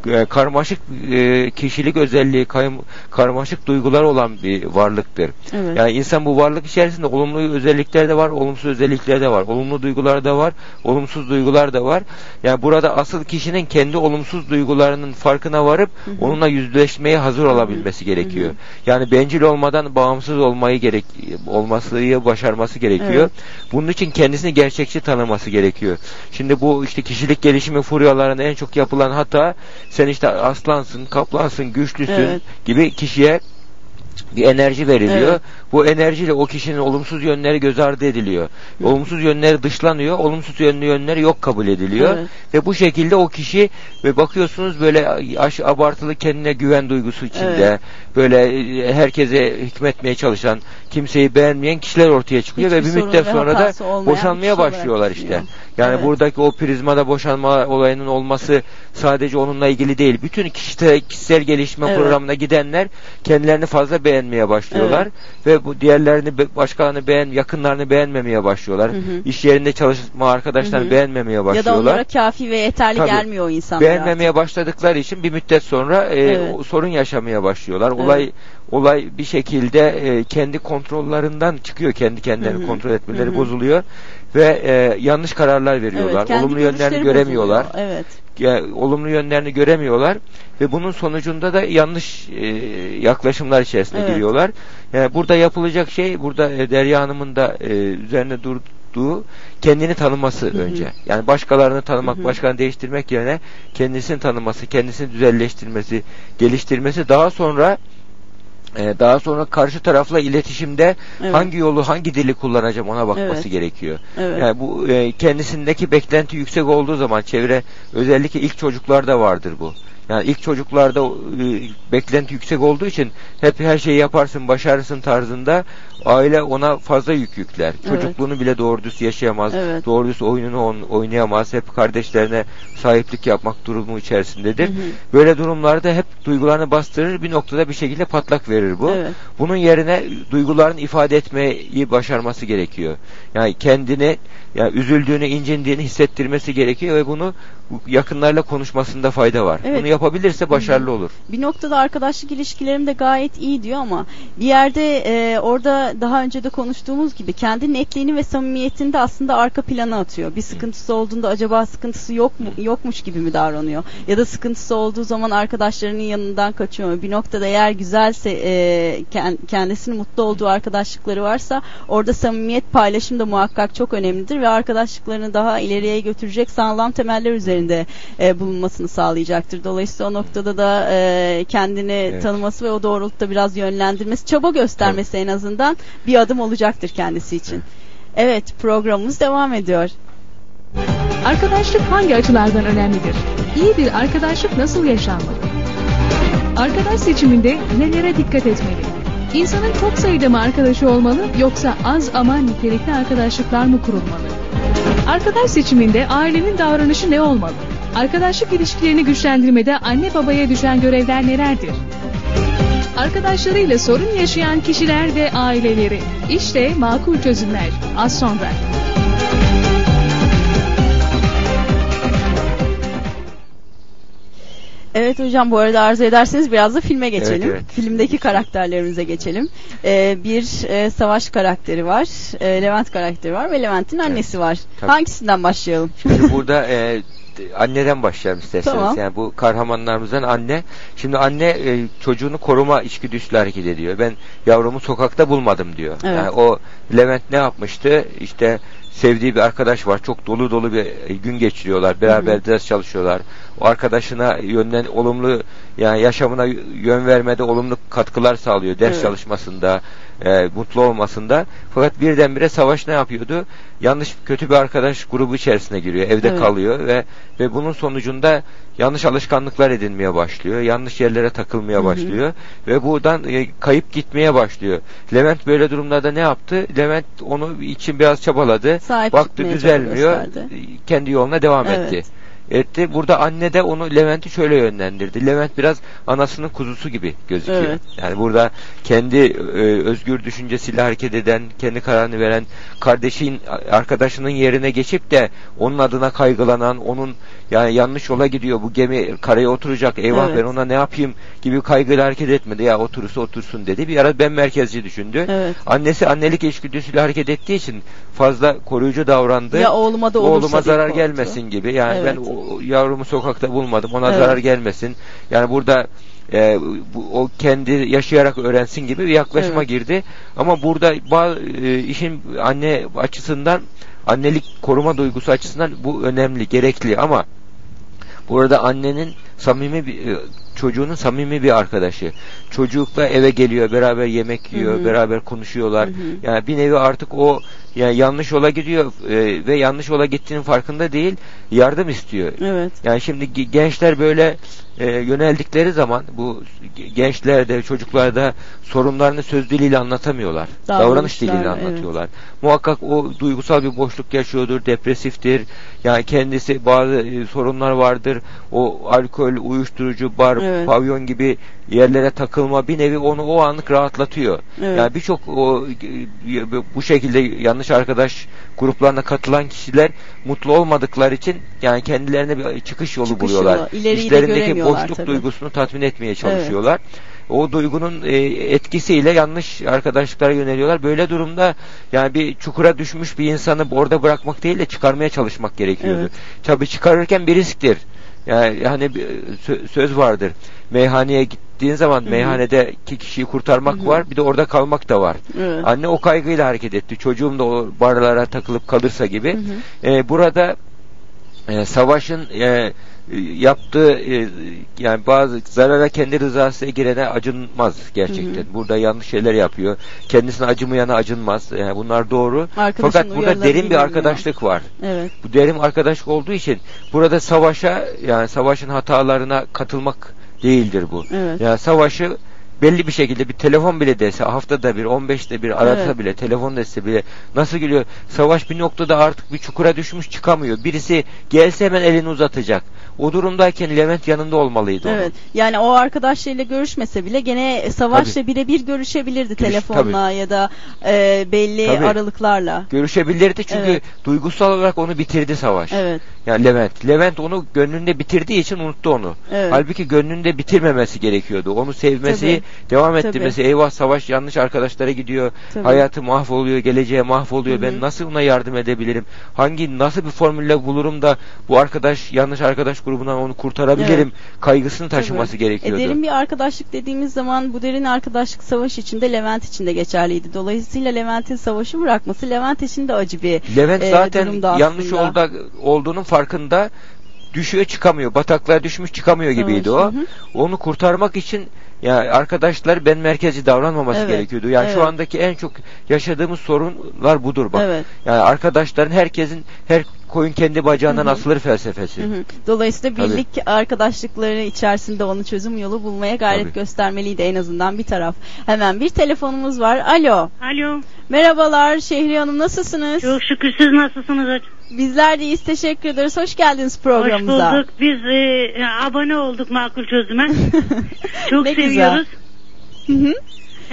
Speaker 8: e, karmaşık e, kişilik özelliği, kayım- karmaşık duygular olan bir varlıktır.
Speaker 1: Evet.
Speaker 8: Yani insan bu varlık içerisinde olumlu özellikler de var, olumsuz özellikler de var. Olumlu duygular da var, olumsuz duygular da var. Yani burada asıl kişinin kendi olumsuz duygularının farkına varıp
Speaker 1: Hı hı.
Speaker 8: onunla yüzleşmeye hazır olabilmesi gerekiyor. Yani bencil olmadan bağımsız olmayı gerek olmasıyı başarması gerekiyor.
Speaker 1: Evet.
Speaker 8: Bunun için kendisini gerçekçi tanıması gerekiyor. Şimdi bu işte kişilik gelişimi furyalarında en çok yapılan hata sen işte aslansın, kaplansın, güçlüsün
Speaker 1: Evet.
Speaker 8: gibi kişiye bir enerji veriliyor.
Speaker 1: Evet.
Speaker 8: Bu enerjiyle o kişinin olumsuz yönleri göz ardı ediliyor. Olumsuz yönleri dışlanıyor, olumsuz yönlü yönleri yok kabul ediliyor.
Speaker 1: Evet.
Speaker 8: Ve bu şekilde o kişi ve bakıyorsunuz böyle aş, abartılı kendine güven duygusu içinde
Speaker 1: Evet.
Speaker 8: böyle e, herkese hükmetmeye çalışan, kimseyi beğenmeyen kişiler ortaya çıkıyor
Speaker 1: Hiçbir
Speaker 8: ve bir müddet sonra da boşanmaya başlıyorlar işte.
Speaker 1: düşünüyor.
Speaker 8: Yani
Speaker 1: Evet.
Speaker 8: buradaki o prizmada boşanma olayının olması sadece onunla ilgili değil. Bütün kişisel, kişisel gelişme
Speaker 1: Evet.
Speaker 8: programına gidenler kendilerini fazla beğenmeye başlıyorlar ve bu diğerlerini başkalarını beğen yakınlarını beğenmemeye başlıyorlar.
Speaker 1: Hı hı.
Speaker 8: İş yerinde çalışma arkadaşlarını
Speaker 1: Hı hı.
Speaker 8: beğenmemeye
Speaker 1: Ya da
Speaker 8: başlıyorlar.
Speaker 1: onlara kafi ve yeterli
Speaker 8: Tabii.
Speaker 1: gelmiyor o insanlara.
Speaker 8: Beğenmemeye başladıkları için bir müddet sonra e,
Speaker 1: Evet.
Speaker 8: sorun yaşamaya başlıyorlar.
Speaker 1: Evet.
Speaker 8: Olay bir şekilde e, kendi kontrollerinden çıkıyor. Kendi kendilerini kontrol etmeleri
Speaker 1: Hı hı.
Speaker 8: bozuluyor ve e, yanlış kararlar veriyorlar.
Speaker 1: Evet,
Speaker 8: Olumlu yönlerini göremiyorlar.
Speaker 1: bozuluyor. Evet.
Speaker 8: Ya, olumlu yönlerini göremiyorlar ve bunun sonucunda da yanlış e, yaklaşımlar içerisine
Speaker 1: Evet.
Speaker 8: giriyorlar. Yani burada yapılacak şey burada e, Derya Hanım'ın da e, üzerine durduğu kendini tanıması
Speaker 1: Hı hı.
Speaker 8: önce. Yani başkalarını tanımak,
Speaker 1: Hı hı.
Speaker 8: başkalarını değiştirmek yerine kendisini tanıması, kendisini düzelleştirmesi, geliştirmesi daha sonra e, daha sonra karşı tarafla iletişimde
Speaker 1: Evet.
Speaker 8: hangi yolu, hangi dili kullanacağım ona bakması
Speaker 1: Evet.
Speaker 8: gerekiyor.
Speaker 1: Evet.
Speaker 8: Yani bu e, kendisindeki beklenti yüksek olduğu zaman çevre özellikle ilk çocuklarda vardır bu. Yani ilk çocuklarda e, beklenti yüksek olduğu için hep her şeyi yaparsın, başarırsın tarzında aile ona fazla yük yükler.
Speaker 1: Evet.
Speaker 8: Çocukluğunu bile doğru düz yaşayamaz.
Speaker 1: Evet.
Speaker 8: Doğru düz oyununu on- oynayamaz. Hep kardeşlerine sahiplik yapmak durumu içerisindedir.
Speaker 1: Hı hı.
Speaker 8: Böyle durumlarda hep duygularını bastırır. Bir noktada bir şekilde patlak verir bu.
Speaker 1: Evet.
Speaker 8: Bunun yerine duygularını ifade etmeyi başarması gerekiyor. Yani kendini ya üzüldüğünü, incindiğini hissettirmesi gerekiyor ve bunu yakınlarla konuşmasında fayda var.
Speaker 1: Evet.
Speaker 8: Bunu yapabilirse başarılı olur.
Speaker 1: bir noktada arkadaşlık ilişkilerim de gayet iyi diyor ama bir yerde e, orada daha önce de konuştuğumuz gibi kendi netliğini ve samimiyetini de aslında arka plana atıyor. Bir sıkıntısı olduğunda acaba sıkıntısı yok mu yokmuş gibi mi davranıyor? Ya da sıkıntısı olduğu zaman arkadaşlarının yanından kaçıyor mu? Bir noktada eğer güzelse e, ken- kendisinin mutlu olduğu arkadaşlıkları varsa orada samimiyet paylaşım da muhakkak çok önemlidir ve arkadaşlıklarını daha ileriye götürecek sağlam temeller üzerinde e, bulunmasını sağlayacaktır. Dolayısıyla o noktada da e, kendini
Speaker 8: Evet.
Speaker 1: tanıması ve o doğrultuda biraz yönlendirmesi, çaba göstermesi en azından bir adım olacaktır kendisi için. Evet, programımız devam ediyor.
Speaker 3: Arkadaşlık hangi açılardan önemlidir? İyi bir arkadaşlık nasıl yaşanmalı? Arkadaş seçiminde nelere dikkat etmeli? İnsanın çok sayıda mı arkadaşı olmalı yoksa az ama nitelikli arkadaşlıklar mı kurulmalı? Arkadaş seçiminde ailenin davranışı ne olmalı? Arkadaşlık ilişkilerini güçlendirmede anne babaya düşen görevler nelerdir? Arkadaşlarıyla sorun yaşayan kişiler ve aileleri. İşte makul çözümler. Az sonra.
Speaker 1: Evet hocam bu arada arzu ederseniz biraz da filme geçelim.
Speaker 8: Evet, evet.
Speaker 1: Filmdeki karakterlerimize geçelim. Ee, bir e, savaş karakteri var, e, Levent karakteri var ve Levent'in annesi var.
Speaker 8: Tabii.
Speaker 1: Hangisinden başlayalım?
Speaker 8: Şimdi burada e, anneden başlayalım isterseniz.
Speaker 1: Tamam.
Speaker 8: Yani bu kahramanlarımızdan anne. Şimdi anne e, çocuğunu koruma içgüdüsüyle hareket ediyor. Ben yavrumu sokakta bulmadım diyor.
Speaker 1: Evet.
Speaker 8: Yani o Levent ne yapmıştı? İşte sevdiği bir arkadaş var. Çok dolu dolu bir e, gün geçiriyorlar. Beraber ders çalışıyorlar. O arkadaşına yönden olumlu yani yaşamına yön vermede olumlu katkılar sağlıyor. Ders
Speaker 1: Evet.
Speaker 8: çalışmasında, e, mutlu olmasında. Fakat birdenbire savaş ne yapıyordu? Yanlış kötü bir arkadaş grubu içerisine giriyor. Evde
Speaker 1: Evet.
Speaker 8: kalıyor ve ve bunun sonucunda yanlış alışkanlıklar edinmeye başlıyor. Yanlış yerlere takılmaya
Speaker 1: Hı hı.
Speaker 8: başlıyor ve buradan e, kayıp gitmeye başlıyor. Levent böyle durumlarda ne yaptı? Levent onu için biraz çabaladı.
Speaker 1: Sahip çıkmaya çaba
Speaker 8: düzelmiyor. Kendi yoluna devam
Speaker 1: Evet.
Speaker 8: etti etti. Burada anne de onu Levent'i şöyle yönlendirdi. Levent biraz anasının kuzusu gibi gözüküyor.
Speaker 1: Evet.
Speaker 8: Yani burada kendi e, özgür düşüncesiyle hareket eden, kendi kararını veren kardeşin arkadaşının yerine geçip de onun adına kaygılanan, onun yani yanlış yola gidiyor. Bu gemi karaya oturacak. Eyvah
Speaker 1: Evet.
Speaker 8: ben ona ne yapayım gibi kaygıyla hareket etmedi. Ya oturursa otursun dedi. Bir ara ben merkezci düşündü.
Speaker 1: Evet.
Speaker 8: Annesi annelik içgüdüsüyle hareket ettiği için fazla koruyucu davrandı.
Speaker 1: Ya oğluma da olursa
Speaker 8: Oğluma zarar gelmesin gibi. Yani
Speaker 1: Evet.
Speaker 8: ben yavrumu sokakta bulmadım. Ona
Speaker 1: Evet.
Speaker 8: zarar gelmesin. Yani burada e, bu, o kendi yaşayarak öğrensin gibi bir yaklaşıma
Speaker 1: Evet.
Speaker 8: girdi. Ama burada bazı, e, işin anne açısından annelik koruma duygusu açısından bu önemli, gerekli ama burada annenin samimi bir e, çocuğunun samimi bir arkadaşı. Çocukla eve geliyor, beraber yemek yiyor,
Speaker 1: Hı hı.
Speaker 8: beraber konuşuyorlar.
Speaker 1: Hı hı.
Speaker 8: Yani bir nevi artık o yani yanlış yola gidiyor e, ve yanlış yola gittiğinin farkında değil, yardım istiyor.
Speaker 1: Evet.
Speaker 8: Yani şimdi ge- gençler böyle e, yöneldikleri zaman bu gençlerde, çocuklarda sorunlarını söz diliyle anlatamıyorlar. Davranış
Speaker 1: Davranışlarla,
Speaker 8: diliyle
Speaker 1: evet.
Speaker 8: anlatıyorlar. Muhakkak o duygusal bir boşluk yaşıyordur, depresiftir. Yani kendisi bazı e, sorunlar vardır. O alkol, uyuşturucu, bar,
Speaker 1: Evet.
Speaker 8: Pavyon gibi yerlere takılma bir nevi onu o anlık rahatlatıyor.
Speaker 1: Evet.
Speaker 8: Yani birçok e, bu şekilde yanlış arkadaş gruplarına katılan kişiler mutlu olmadıkları için yani kendilerine bir çıkış yolu
Speaker 1: Çıkış
Speaker 8: buluyorlar.
Speaker 1: yolu, göremiyorlar
Speaker 8: boşluk
Speaker 1: tabii.
Speaker 8: duygusunu tatmin etmeye çalışıyorlar. O duygunun e, etkisiyle yanlış arkadaşlıklara yöneliyorlar. Böyle durumda yani bir çukura düşmüş bir insanı orada bırakmak değil de çıkarmaya çalışmak gerekiyordu.
Speaker 1: Evet.
Speaker 8: Tabii çıkarırken bir risktir. Yani hani sö- söz vardır. Meyhaneye gittiğin zaman
Speaker 1: Hı hı.
Speaker 8: meyhanedeki kişiyi kurtarmak
Speaker 1: Hı hı.
Speaker 8: var, bir de orada kalmak da var.
Speaker 1: Evet.
Speaker 8: Anne o kaygıyla hareket etti. Çocuğum da o barlara takılıp kalırsa gibi. Ee, burada e, savaşın e, yaptığı e, yani bazı zarara kendi rızasına girene acınmaz gerçekten.
Speaker 1: Hı hı.
Speaker 8: Burada yanlış şeyler yapıyor. Kendisine acımayana acınmaz. Yani bunlar doğru.
Speaker 1: Arkadaşın
Speaker 8: Fakat burada derin bir arkadaşlık var.
Speaker 1: Evet.
Speaker 8: Bu derin arkadaşlık olduğu için burada savaşa yani savaşın hatalarına katılmak değildir bu.
Speaker 1: Evet.
Speaker 8: Yani savaşı belli bir şekilde bir telefon bile dese haftada bir 15'te bir arasa
Speaker 1: Evet.
Speaker 8: bile telefon dese bile nasıl geliyor? Savaş bir noktada artık bir çukura düşmüş çıkamıyor. Birisi gelse hemen elini uzatacak o durumdayken Levent yanında olmalıydı onun.
Speaker 1: Evet. Yani o arkadaşlarıyla görüşmese bile gene savaşla birebir görüşebilirdi
Speaker 8: Görüş-
Speaker 1: telefonla ya da e, belli
Speaker 8: Tabii.
Speaker 1: aralıklarla.
Speaker 8: görüşebilirdi çünkü
Speaker 1: Evet.
Speaker 8: duygusal olarak onu bitirdi savaş.
Speaker 1: Evet.
Speaker 8: Yani Levent. Levent onu gönlünde bitirdiği için unuttu onu.
Speaker 1: Evet.
Speaker 8: Halbuki gönlünde bitirmemesi gerekiyordu. Onu sevmesi, devam ettirmesi. Eyvah savaş yanlış arkadaşlara gidiyor.
Speaker 1: Tabii.
Speaker 8: Hayatı mahvoluyor, geleceğe mahvoluyor. Ben nasıl ona yardım edebilirim? Hangi nasıl bir formülle bulurum da bu arkadaş yanlış arkadaş grubundan onu kurtarabilirim? Kaygısını taşıması
Speaker 1: Tabii.
Speaker 8: gerekiyordu.
Speaker 1: E, derin bir arkadaşlık dediğimiz zaman bu derin arkadaşlık savaş içinde Levent için de geçerliydi. Dolayısıyla Levent'in savaşı bırakması Levent için de acı bir
Speaker 8: Levent
Speaker 1: e,
Speaker 8: zaten yanlış olda, olduğunun farkında düşüyor çıkamıyor. Bataklığa düşmüş çıkamıyor gibiydi
Speaker 1: Savaş,
Speaker 8: o.
Speaker 1: hı.
Speaker 8: Onu kurtarmak için ya arkadaşlar ben merkezi davranmaması
Speaker 1: Evet,
Speaker 8: gerekiyordu. Yani şu
Speaker 1: evet.
Speaker 8: andaki en çok yaşadığımız sorunlar budur bak.
Speaker 1: Evet.
Speaker 8: Yani arkadaşların herkesin her koyun kendi bacağından asılır felsefesi.
Speaker 1: Hı hı. Dolayısıyla
Speaker 8: Tabii.
Speaker 1: birlik arkadaşlıkları içerisinde onu çözüm yolu bulmaya gayret
Speaker 8: Tabii.
Speaker 1: göstermeliydi en azından bir taraf. Hemen bir telefonumuz var. Alo.
Speaker 12: Alo.
Speaker 1: Merhabalar Şehriye Hanım nasılsınız?
Speaker 12: Çok şükür siz nasılsınız?
Speaker 1: Bizler de iyiyiz teşekkür ederiz. Hoş geldiniz programımıza.
Speaker 12: Hoş bulduk. Biz e, abone olduk makul çözüme. Çok
Speaker 1: Ne güzel.
Speaker 12: seviyoruz.
Speaker 1: Hı hı.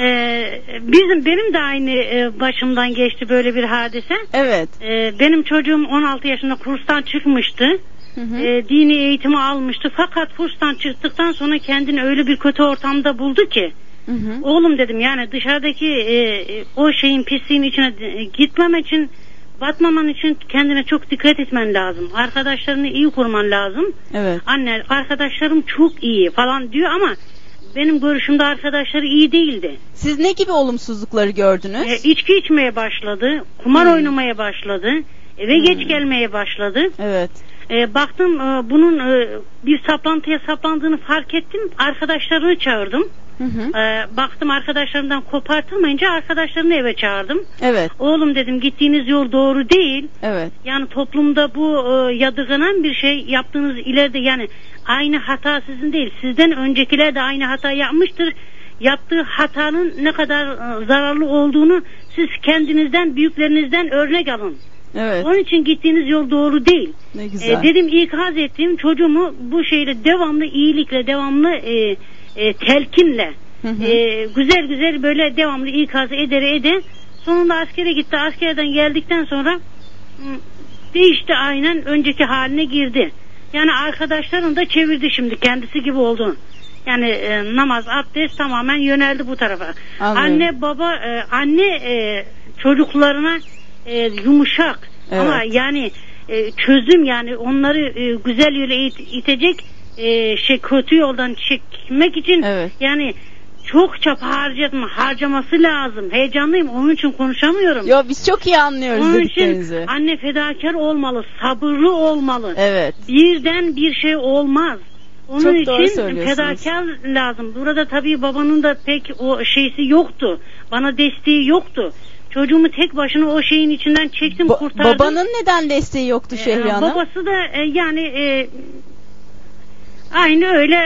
Speaker 12: E, bizim benim de aynı e, başımdan geçti böyle bir hadise.
Speaker 1: evet.
Speaker 12: E, benim çocuğum 16 yaşında kurstan çıkmıştı.
Speaker 1: Hı hı.
Speaker 12: E, dini eğitimi almıştı. Fakat kurstan çıktıktan sonra kendini öyle bir kötü ortamda buldu ki.
Speaker 1: Hı hı.
Speaker 12: Oğlum dedim yani dışarıdaki e, e, o şeyin pisliğin içine e, gitmem için batmaman için kendine çok dikkat etmen lazım. Arkadaşlarını iyi kurman lazım.
Speaker 1: Evet.
Speaker 12: Anne arkadaşlarım çok iyi falan diyor ama benim görüşümde arkadaşları iyi değildi.
Speaker 1: Siz ne gibi olumsuzlukları gördünüz?
Speaker 12: E, içki içmeye başladı, kumar
Speaker 1: Hmm.
Speaker 12: oynamaya başladı, eve geç gelmeye başladı.
Speaker 1: Evet.
Speaker 12: E, baktım e, bunun e, bir saplantıya saplandığını fark ettim. Arkadaşlarını çağırdım.
Speaker 1: Hı hı.
Speaker 12: E, baktım arkadaşlarımdan kopartılmayınca arkadaşlarını eve çağırdım.
Speaker 1: Evet.
Speaker 12: Oğlum dedim gittiğiniz yol doğru değil.
Speaker 1: Evet.
Speaker 12: Yani toplumda bu e, yadırganan bir şey yaptığınız ileride yani aynı hata sizin değil. Sizden öncekiler de aynı hata yapmıştır. Yaptığı hatanın ne kadar e, zararlı olduğunu siz kendinizden, büyüklerinizden örnek alın.
Speaker 1: Evet.
Speaker 12: Onun için gittiğiniz yol doğru değil.
Speaker 1: Ne
Speaker 12: E,
Speaker 1: güzel.
Speaker 12: dedim ikaz ettim çocuğumu bu şeyle devamlı iyilikle, devamlı e, e, telkinle,
Speaker 1: Hı hı.
Speaker 12: e, güzel güzel böyle devamlı ikaz eder eder. Sonunda askere gitti. Askerden geldikten sonra değişti aynen önceki haline girdi. Yani arkadaşlarını da çevirdi şimdi kendisi gibi oldu. Yani e, namaz, abdest tamamen yöneldi bu tarafa.
Speaker 1: Anlıyorum.
Speaker 12: Anne baba e, anne e, çocuklarına e, yumuşak ama
Speaker 1: Evet.
Speaker 12: yani e, çözüm yani onları e, güzel yöne it- itecek e, şey kötü yoldan çekmek için
Speaker 1: Evet.
Speaker 12: yani çok çaba harcatma harcaması lazım. Heyecanlıyım onun için konuşamıyorum.
Speaker 1: Yo biz çok iyi anlıyoruz
Speaker 12: onun için anne fedakar olmalı, sabırlı olmalı.
Speaker 1: Evet.
Speaker 12: Birden bir şey olmaz. Onun
Speaker 1: Çok
Speaker 12: için fedakar lazım. Burada tabii babanın da pek o şeysi yoktu. Bana desteği yoktu. Çocuğumu tek başına o şeyin içinden çektim
Speaker 1: Ba-
Speaker 12: kurtardım.
Speaker 1: babanın neden desteği yoktu
Speaker 12: Ee,
Speaker 1: Şehriye Hanım?
Speaker 12: Babası da e, yani e, aynı öyle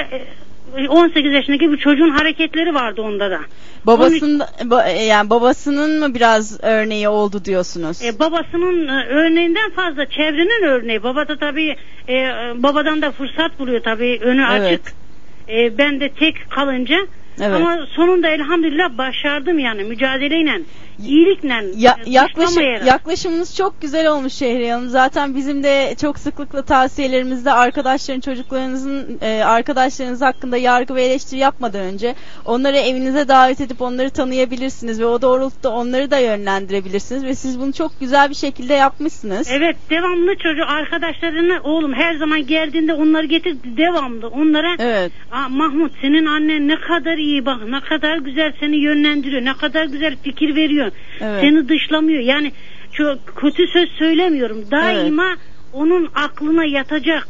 Speaker 12: e, 18 yaşındaki bir çocuğun hareketleri vardı onda da.
Speaker 1: Babasının ba- yani babasının mı biraz örneği oldu diyorsunuz?
Speaker 12: E, babasının e, örneğinden fazla çevrenin örneği. Baba da tabii e, e, babadan da fırsat buluyor tabii önü
Speaker 1: Evet.
Speaker 12: açık. E, ben de tek kalınca
Speaker 1: Evet.
Speaker 12: ama sonunda elhamdülillah başardım yani mücadeleyle, iyilikle,
Speaker 1: Ya,
Speaker 12: e,
Speaker 1: yaklaşım, yaklaşımınız çok güzel olmuş Şehriye Hanım. Zaten bizim de çok sıklıkla tavsiyelerimizde arkadaşların, çocuklarınızın, e, arkadaşlarınız hakkında yargı ve eleştiri yapmadan önce onları evinize davet edip onları tanıyabilirsiniz ve o doğrultuda onları da yönlendirebilirsiniz ve siz bunu çok güzel bir şekilde yapmışsınız.
Speaker 12: Evet devamlı çocuk arkadaşlarını oğlum her zaman geldiğinde onları getir devamlı onlara
Speaker 1: Evet.
Speaker 12: Mahmut senin annen ne kadar iyi bak ne kadar güzel seni yönlendiriyor ne kadar güzel fikir veriyor
Speaker 1: Evet.
Speaker 12: seni dışlamıyor yani çok kötü söz söylemiyorum daima onun aklına yatacak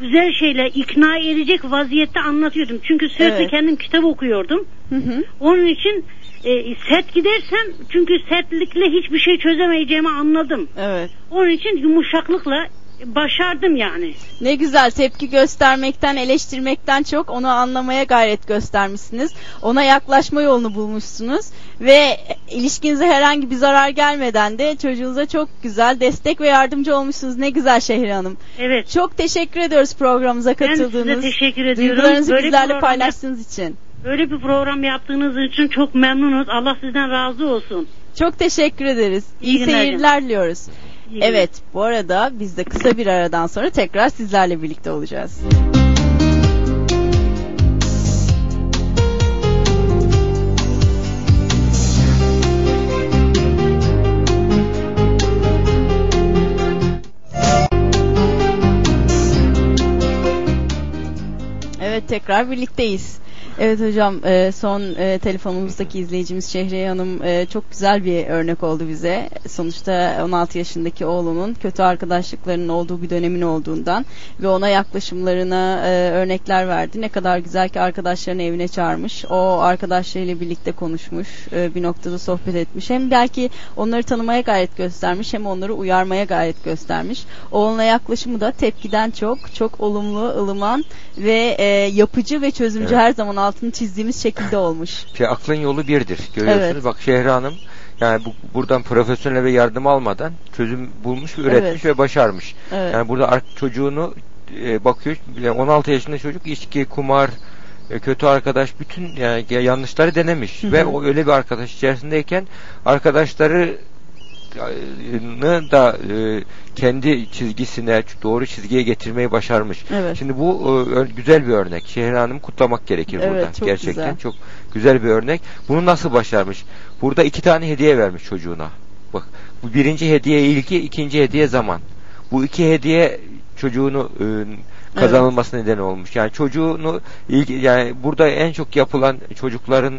Speaker 12: güzel şeyler ikna edecek vaziyette anlatıyordum. Çünkü sürekli
Speaker 1: Evet.
Speaker 12: kendim kitap okuyordum.
Speaker 1: Hı hı.
Speaker 12: Onun için e, sert gidersem çünkü sertlikle hiçbir şey çözemeyeceğimi anladım.
Speaker 1: Evet.
Speaker 12: Onun için yumuşaklıkla başardım yani.
Speaker 1: Ne güzel tepki göstermekten, eleştirmekten çok onu anlamaya gayret göstermişsiniz. Ona yaklaşma yolunu bulmuşsunuz ve ilişkinize herhangi bir zarar gelmeden de çocuğunuza çok güzel destek ve yardımcı olmuşsunuz. Ne güzel Şehri Hanım.
Speaker 12: Evet.
Speaker 1: Çok teşekkür ediyoruz programımıza
Speaker 12: Ben
Speaker 1: katıldığınız.
Speaker 12: size teşekkür ediyorum.
Speaker 1: Duygularınızı
Speaker 12: Böyle
Speaker 1: bizlerle
Speaker 12: program
Speaker 1: paylaştığınız için.
Speaker 12: Böyle bir program yaptığınız için çok memnunuz. Allah sizden razı olsun.
Speaker 1: Çok teşekkür ederiz. İyi,
Speaker 12: İyi
Speaker 1: seyirler diliyoruz. Evet, bu arada biz de kısa bir aradan sonra tekrar sizlerle birlikte olacağız. Evet tekrar birlikteyiz. Evet hocam e, son e, telefonumuzdaki izleyicimiz Şehriye Hanım e, çok güzel bir örnek oldu bize. Sonuçta 16 yaşındaki oğlunun kötü arkadaşlıklarının olduğu bir dönemin olduğundan ve ona yaklaşımlarına örnekler verdi. Ne kadar güzel ki arkadaşlarını evine çağırmış. O arkadaşlarıyla birlikte konuşmuş. bir noktada sohbet etmiş. Hem belki onları tanımaya gayret göstermiş hem onları uyarmaya gayret göstermiş. Oğluna yaklaşımı da tepkiden çok çok olumlu, ılıman ve yapıcı ve çözümcü
Speaker 8: Evet.
Speaker 1: her zaman altını çizdiğimiz şekilde olmuş.
Speaker 8: Şey, aklın yolu birdir. Görüyorsunuz.
Speaker 1: Evet.
Speaker 8: Bak Şehri Hanım yani bu, buradan profesyonel ve yardım almadan çözüm bulmuş, üretmiş
Speaker 1: Evet.
Speaker 8: ve başarmış.
Speaker 1: Evet.
Speaker 8: Yani burada çocuğunu e, bakıyor. yani 16 yaşında çocuk içki, kumar, e, kötü arkadaş bütün yani yanlışları denemiş
Speaker 1: Hı hı.
Speaker 8: ve o öyle bir arkadaş içerisindeyken arkadaşları da e, kendi çizgisine doğru çizgiye getirmeyi başarmış.
Speaker 1: Evet.
Speaker 8: Şimdi bu e, güzel bir örnek. Şehri Hanım'ı kutlamak gerekir
Speaker 1: Evet,
Speaker 8: burada.
Speaker 1: çok
Speaker 8: Gerçekten
Speaker 1: güzel.
Speaker 8: çok güzel bir örnek. Bunu nasıl başarmış? Burada iki tane hediye vermiş çocuğuna. Bak bu birinci hediye ilgi, ikinci hediye zaman. Bu iki hediye çocuğunu e, kazanılması nedeni olmuş. Yani çocuğunu ilgi yani burada en çok yapılan çocukların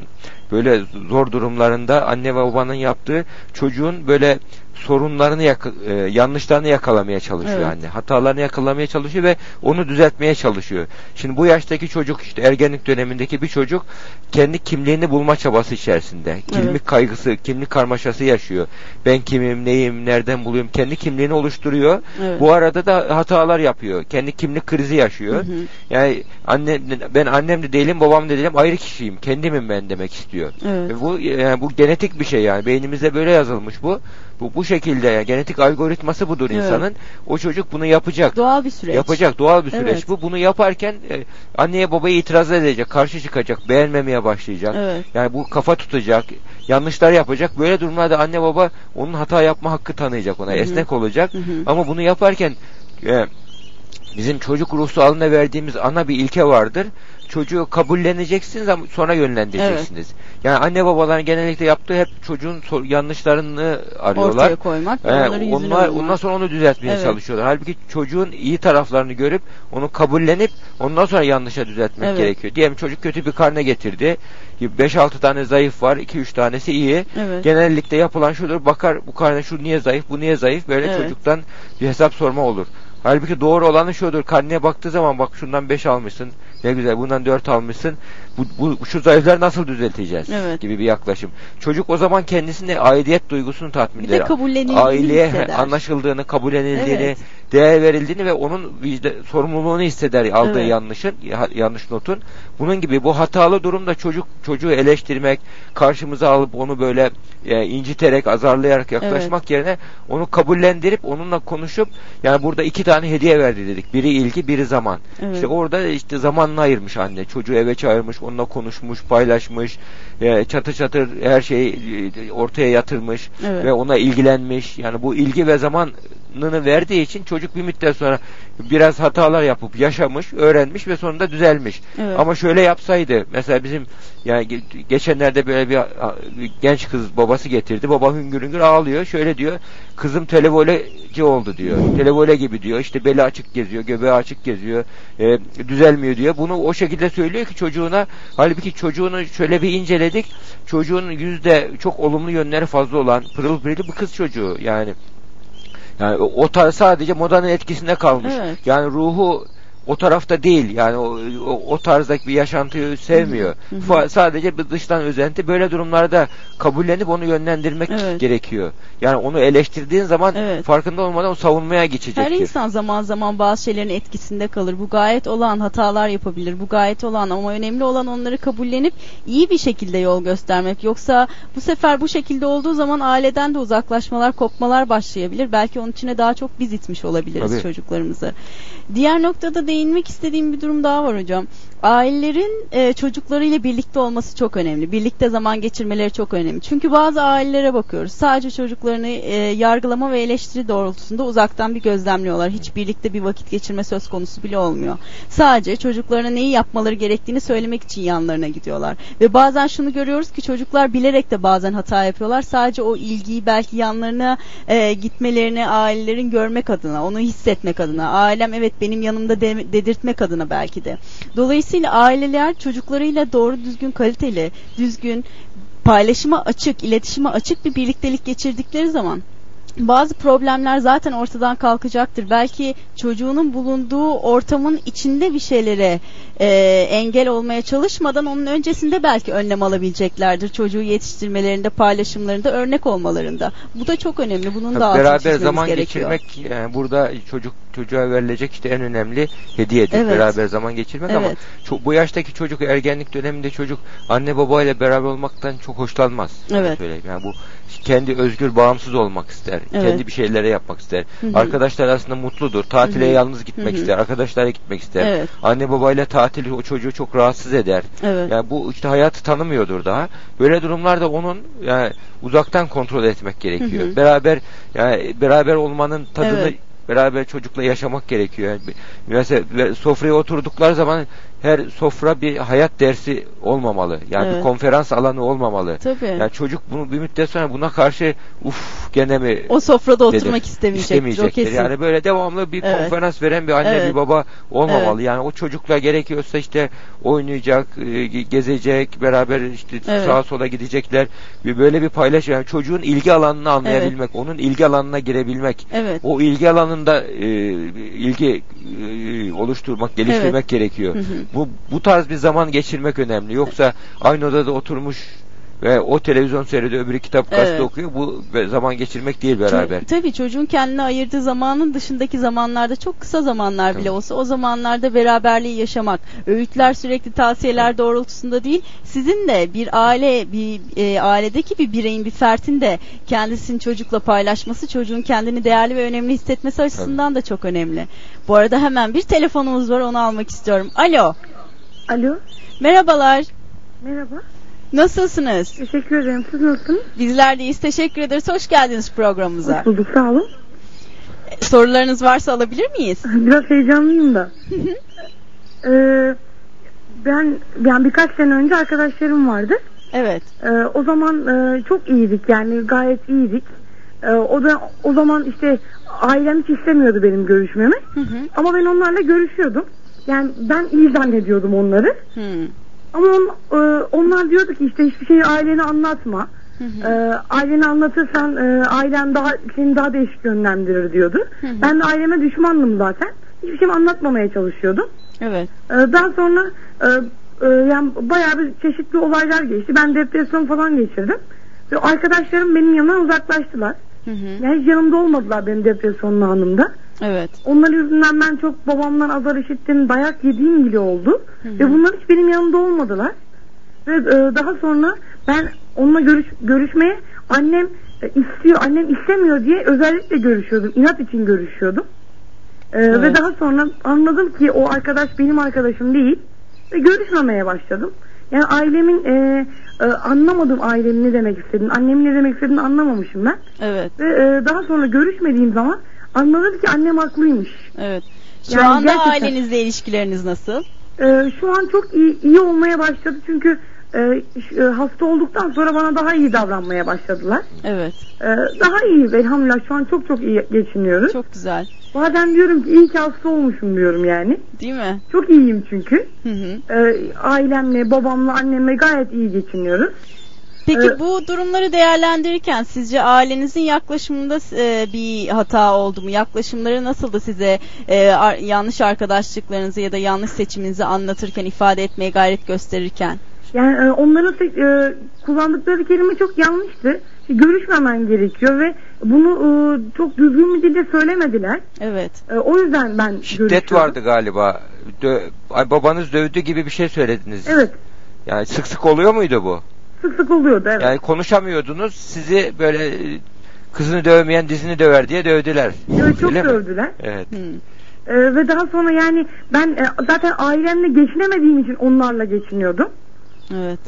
Speaker 8: böyle zor durumlarında anne ve babanın yaptığı çocuğun böyle sorunlarını yak- e, yanlışlarını yakalamaya çalışıyor
Speaker 1: Evet.
Speaker 8: anne. Hatalarını yakalamaya çalışıyor ve onu düzeltmeye çalışıyor. Şimdi bu yaştaki çocuk işte ergenlik dönemindeki bir çocuk kendi kimliğini bulma çabası içerisinde. Kimlik
Speaker 1: Evet.
Speaker 8: kaygısı, kimlik karmaşası yaşıyor. Ben kimim, neyim, nereden buluyorum? Kendi kimliğini oluşturuyor.
Speaker 1: Evet.
Speaker 8: Bu arada da hatalar yapıyor. Kendi kimlik krizi yaşıyor.
Speaker 1: Hı hı.
Speaker 8: Yani anne ben annem de değilim, babam da değilim, ayrı kişiyim. Kendimim ben demek istiyor.
Speaker 1: Evet.
Speaker 8: Ve bu yani bu genetik bir şey yani. Beynimizde böyle yazılmış bu. Bu bu şekilde yani genetik algoritması budur
Speaker 1: Evet.
Speaker 8: insanın. O çocuk bunu yapacak.
Speaker 1: Doğal bir süreç.
Speaker 8: Yapacak doğal bir süreç
Speaker 1: Evet.
Speaker 8: bu. Bunu yaparken e, anneye babaya itiraz edecek, karşı çıkacak, beğenmemeye başlayacak.
Speaker 1: Evet.
Speaker 8: Yani bu kafa tutacak, yanlışlar yapacak. Böyle durumlarda anne baba onun hata yapma hakkı tanıyacak ona,
Speaker 1: Hı hı.
Speaker 8: esnek olacak.
Speaker 1: Hı hı.
Speaker 8: Ama bunu yaparken e, bizim çocuk ruhsalına verdiğimiz ana bir ilke vardır. Çocuğu kabulleneceksiniz ama sonra yönlendireceksiniz. Yani anne babaların genellikle yaptığı hep çocuğun yanlışlarını arıyorlar.
Speaker 1: Ortaya koymak
Speaker 8: Ee, onlar, ondan sonra onu düzeltmeye
Speaker 1: Evet.
Speaker 8: çalışıyorlar. Halbuki çocuğun iyi taraflarını görüp onu kabullenip ondan sonra yanlışa düzeltmek
Speaker 1: Evet.
Speaker 8: gerekiyor. Diyelim çocuk kötü bir karne getirdi. 5-6 tane zayıf var, 2-3 tanesi iyi.
Speaker 1: Evet.
Speaker 8: Genellikle yapılan şudur. Bakar bu karne şu niye zayıf, bu niye zayıf? Böyle
Speaker 1: Evet.
Speaker 8: çocuktan bir hesap sorma olur. Halbuki doğru olanı şudur. Karneye baktığı zaman bak şundan 5 almışsın. Ne güzel bundan 4 almışsın. Bu, bu şu zayıfları nasıl düzelteceğiz?
Speaker 1: Evet.
Speaker 8: Gibi bir yaklaşım. Çocuk o zaman kendisine aidiyet duygusunu tatmin
Speaker 1: Bir de
Speaker 8: eder.
Speaker 1: kabullenildiğini
Speaker 8: Aileye
Speaker 1: hisseder.
Speaker 8: anlaşıldığını, kabul edildiğini,
Speaker 1: Evet.
Speaker 8: değer verildiğini ve onun vicda- sorumluluğunu hisseder aldığı
Speaker 1: Evet.
Speaker 8: yanlışın, ya- yanlış notun. Bunun gibi bu hatalı durumda çocuk çocuğu eleştirmek, karşımıza alıp onu böyle e, inciterek, azarlayarak yaklaşmak yerine onu kabullendirip onunla konuşup yani burada iki tane hediye verdi dedik. Biri ilgi, biri zaman.
Speaker 1: Evet.
Speaker 8: İşte orada işte zamanını ayırmış anne. Çocuğu eve çağırmış, onunla konuşmuş, paylaşmış. E, çatır çatır her şeyi e, ortaya yatırmış
Speaker 1: Evet.
Speaker 8: ve ona ilgilenmiş. Yani bu ilgi ve zamanını verdiği için çocuk bir müddet sonra biraz hatalar yapıp yaşamış, öğrenmiş ve sonunda düzelmiş.
Speaker 1: Evet.
Speaker 8: Ama şöyle yapsaydı mesela bizim yani ge- geçenlerde böyle bir, genç kız babası getirdi. Baba hüngür hüngür ağlıyor. Şöyle diyor. Kızım televoleci oldu diyor. Televole gibi diyor. İşte beli açık geziyor, göbeği açık geziyor. e, düzelmiyor diyor. Bunu o şekilde söylüyor ki çocuğuna halbuki çocuğunu şöyle bir inceledik. Çocuğun yüzde çok olumlu yönleri fazla olan pırıl pırıl bir kız çocuğu yani Yani o, tarz sadece modanın etkisinde kalmış.
Speaker 1: Evet.
Speaker 8: Yani ruhu o tarafta değil. Yani o, o, o tarzdaki bir yaşantıyı sevmiyor.
Speaker 1: Hı hı.
Speaker 8: Fa- sadece bir dıştan özenti. Böyle durumlarda kabullenip onu yönlendirmek
Speaker 1: Evet.
Speaker 8: gerekiyor. Yani onu eleştirdiğin zaman
Speaker 1: Evet.
Speaker 8: farkında olmadan o savunmaya geçecektir.
Speaker 1: Her insan zaman zaman bazı şeylerin etkisinde kalır. Bu gayet olan hatalar yapabilir. Bu gayet olan ama önemli olan onları kabullenip iyi bir şekilde yol göstermek. Yoksa bu sefer bu şekilde olduğu zaman aileden de uzaklaşmalar, kopmalar başlayabilir. Belki onun içine daha çok biz itmiş olabiliriz
Speaker 8: Tabii.
Speaker 1: çocuklarımızı. Diğer noktada değinmek istediğim bir durum daha var hocam. Ailelerin e, çocuklarıyla birlikte olması çok önemli. Birlikte zaman geçirmeleri çok önemli. Çünkü bazı ailelere bakıyoruz. Sadece çocuklarını e, yargılama ve eleştiri doğrultusunda uzaktan bir gözlemliyorlar. Hiç birlikte bir vakit geçirme söz konusu bile olmuyor. Sadece çocuklarına neyi yapmaları gerektiğini söylemek için yanlarına gidiyorlar. Ve bazen şunu görüyoruz ki çocuklar bilerek de bazen hata yapıyorlar. Sadece o ilgiyi belki yanlarına e, gitmelerini ailelerin görmek adına, onu hissetmek adına, ailem evet benim yanımda de- dedirtmek adına belki de. Dolayısıyla aileler çocuklarıyla doğru düzgün kaliteli, düzgün paylaşıma açık, iletişime açık bir birliktelik geçirdikleri zaman bazı problemler zaten ortadan kalkacaktır. Belki çocuğunun bulunduğu ortamın içinde bir şeylere e, engel olmaya çalışmadan onun öncesinde belki önlem alabileceklerdir. Çocuğu yetiştirmelerinde, paylaşımlarında, örnek olmalarında. Bu da çok önemli. Bunun da altını
Speaker 8: beraber zaman
Speaker 1: gerekiyor.
Speaker 8: geçirmek yani burada çocuk çocuğa verilecek işte en önemli hediyedir.
Speaker 1: Evet.
Speaker 8: Beraber zaman geçirmek ama
Speaker 1: Evet.
Speaker 8: ço- bu yaştaki çocuk ergenlik döneminde çocuk anne babayla beraber olmaktan çok hoşlanmaz.
Speaker 1: Evet.
Speaker 8: Yani bu kendi özgür bağımsız olmak ister.
Speaker 1: Evet.
Speaker 8: Kendi bir şeylere yapmak ister.
Speaker 1: Hı hı.
Speaker 8: Arkadaşlar aslında mutludur. Tatile
Speaker 1: Hı hı.
Speaker 8: yalnız gitmek
Speaker 1: Hı hı.
Speaker 8: ister. Arkadaşlarla gitmek ister.
Speaker 1: Evet.
Speaker 8: Anne babayla tatil o çocuğu çok rahatsız eder.
Speaker 1: Evet.
Speaker 8: Yani bu işte hayatı tanımıyordur daha. Böyle durumlarda onun yani uzaktan kontrol etmek gerekiyor.
Speaker 1: Hı hı.
Speaker 8: Beraber yani beraber olmanın tadını
Speaker 1: Evet.
Speaker 8: beraber çocukla yaşamak gerekiyor. Yani mesela sofraya oturdukları zaman her sofra bir hayat dersi olmamalı. Yani
Speaker 1: Evet.
Speaker 8: bir konferans alanı olmamalı.
Speaker 1: Tabii.
Speaker 8: Yani çocuk bunu bir müddet sonra buna karşı uf gene mi
Speaker 1: O sofrada
Speaker 8: dedir.
Speaker 1: oturmak istemeyecektir. O
Speaker 8: İstemeyecektir. Yani böyle devamlı bir
Speaker 1: Evet.
Speaker 8: konferans veren bir anne
Speaker 1: Evet.
Speaker 8: bir baba olmamalı. Yani o çocukla gerekiyorsa işte oynayacak, e, ge- gezecek, beraber işte
Speaker 1: Evet.
Speaker 8: sağa sola gidecekler. Bir böyle bir paylaşım. Yani çocuğun ilgi alanını anlayabilmek, onun ilgi alanına girebilmek.
Speaker 1: Evet.
Speaker 8: O ilgi alanında e, ilgi e, oluşturmak, geliştirmek gerekiyor.
Speaker 1: Hı hı.
Speaker 8: Bu bu tarz bir zaman geçirmek önemli. Yoksa aynı odada oturmuş ve o televizyon seyrediyor, öbürü kitap gazete
Speaker 1: Evet.
Speaker 8: okuyor. Bu zaman geçirmek değil beraber.
Speaker 1: Ço- Tabii çocuğun kendine ayırdığı zamanın dışındaki zamanlarda çok kısa zamanlar bile
Speaker 8: Tabii.
Speaker 1: olsa o zamanlarda beraberliği yaşamak. Öğütler sürekli tavsiyeler doğrultusunda değil. Sizin de bir aile bir e, ailedeki bir bireyin bir fertin de kendisini çocukla paylaşması çocuğun kendini değerli ve önemli hissetmesi açısından da çok önemli. Bu arada hemen bir telefonumuz var onu almak istiyorum. Alo.
Speaker 2: Alo.
Speaker 1: Merhabalar.
Speaker 2: Merhaba.
Speaker 1: Nasılsınız?
Speaker 2: Teşekkür ederim. Siz nasılsınız?
Speaker 1: Bizler deyiz. Teşekkür ederiz. Hoş geldiniz programımıza.
Speaker 2: Hoş bulduk. Sağ olun.
Speaker 1: Sorularınız varsa alabilir miyiz?
Speaker 2: Biraz heyecanlıyım da. Ee, ben yani birkaç sene önce arkadaşlarım vardı.
Speaker 1: Evet.
Speaker 2: Ee, o zaman e, çok iyiydik yani gayet iyiydik. Ee, o da o zaman işte ailem hiç istemiyordu benim görüşmemi.
Speaker 1: Hı hı.
Speaker 2: Ama ben onlarla görüşüyordum. Yani ben iyi zannediyordum onları.
Speaker 1: Hı.
Speaker 2: Ama on, e, onlar diyordu ki işte hiçbir şeyi ailene anlatma.
Speaker 1: Hı hı.
Speaker 2: Ailene anlatırsan e, ailen daha seni daha değişik yönlendirir diyordu.
Speaker 1: Hı hı.
Speaker 2: Ben de aileme düşmandım zaten. Hiçbir şey anlatmamaya çalışıyordum.
Speaker 1: Evet.
Speaker 2: Ee, daha sonra e, e, yani bayağı bir çeşitli olaylar geçti. Ben depresyon falan geçirdim. Ve arkadaşlarım benim yanımdan uzaklaştılar.
Speaker 1: Hı hı.
Speaker 2: Yani hiç yanımda olmadılar benim depresyonlu anımda.
Speaker 1: Evet.
Speaker 2: Onlar yüzünden ben çok babamdan azar işittim. Dayak yediğim bile oldu.
Speaker 1: Hı hı.
Speaker 2: Ve bunlar hiç benim yanımda olmadılar. Ve e, daha sonra ben onunla görüş, görüşmeye annem e, istiyor, annem istemiyor diye özellikle görüşüyordum. İnat için görüşüyordum. E, Ve
Speaker 1: Evet.
Speaker 2: daha sonra anladım ki o arkadaş benim arkadaşım değil. Ve görüşmemeye başladım. Yani ailemin e, e, anlamadım ailemin ne demek istediğini, annemin ne demek istediğini anlamamışım ben.
Speaker 1: Evet.
Speaker 2: Ve e, daha sonra görüşmediğim zaman anladım ki annem haklıymış.
Speaker 1: Evet. Şu
Speaker 2: Yani
Speaker 1: anda
Speaker 2: gerçekten-
Speaker 1: ailenizle ilişkileriniz nasıl?
Speaker 2: Ee, şu an çok iyi, iyi olmaya başladı çünkü e, e, hasta olduktan sonra bana daha iyi davranmaya başladılar.
Speaker 1: Evet.
Speaker 2: Ee, daha iyi elhamdülillah şu an çok çok iyi geçiniyoruz.
Speaker 1: Çok güzel.
Speaker 2: Bazen diyorum ki iyi ki hasta olmuşum diyorum yani.
Speaker 1: Değil mi?
Speaker 2: Çok iyiyim çünkü.
Speaker 1: Hı hı.
Speaker 2: Ee, ailemle, babamla, annemle gayet iyi geçiniyoruz.
Speaker 1: Peki
Speaker 2: Ee,
Speaker 1: bu durumları değerlendirirken sizce ailenizin yaklaşımında e, bir hata oldu mu? Yaklaşımları nasıldı size e, ar- yanlış arkadaşlıklarınızı ya da yanlış seçiminizi anlatırken, ifade etmeye gayret gösterirken?
Speaker 2: Yani e, onların e, kullandıkları kelime çok yanlıştı. Görüşmemen gerekiyor ve bunu e, çok düzgün bir dilde söylemediler.
Speaker 1: Evet.
Speaker 2: E, o yüzden ben
Speaker 8: Şiddet vardı galiba. Dö- Ay, babanız dövdü gibi bir şey söylediniz.
Speaker 2: Evet.
Speaker 8: Yani sık sık oluyor muydu bu?
Speaker 2: Sık sık oluyordu evet.
Speaker 8: Yani konuşamıyordunuz. Sizi böyle e, kızını dövmeyen dizini döver diye dövdüler.
Speaker 2: Evet çok
Speaker 8: Öyle mi?
Speaker 2: dövdüler.
Speaker 8: Evet.
Speaker 2: E, ve daha sonra yani ben e, zaten ailemle geçinemediğim için onlarla geçiniyordum.
Speaker 1: Evet.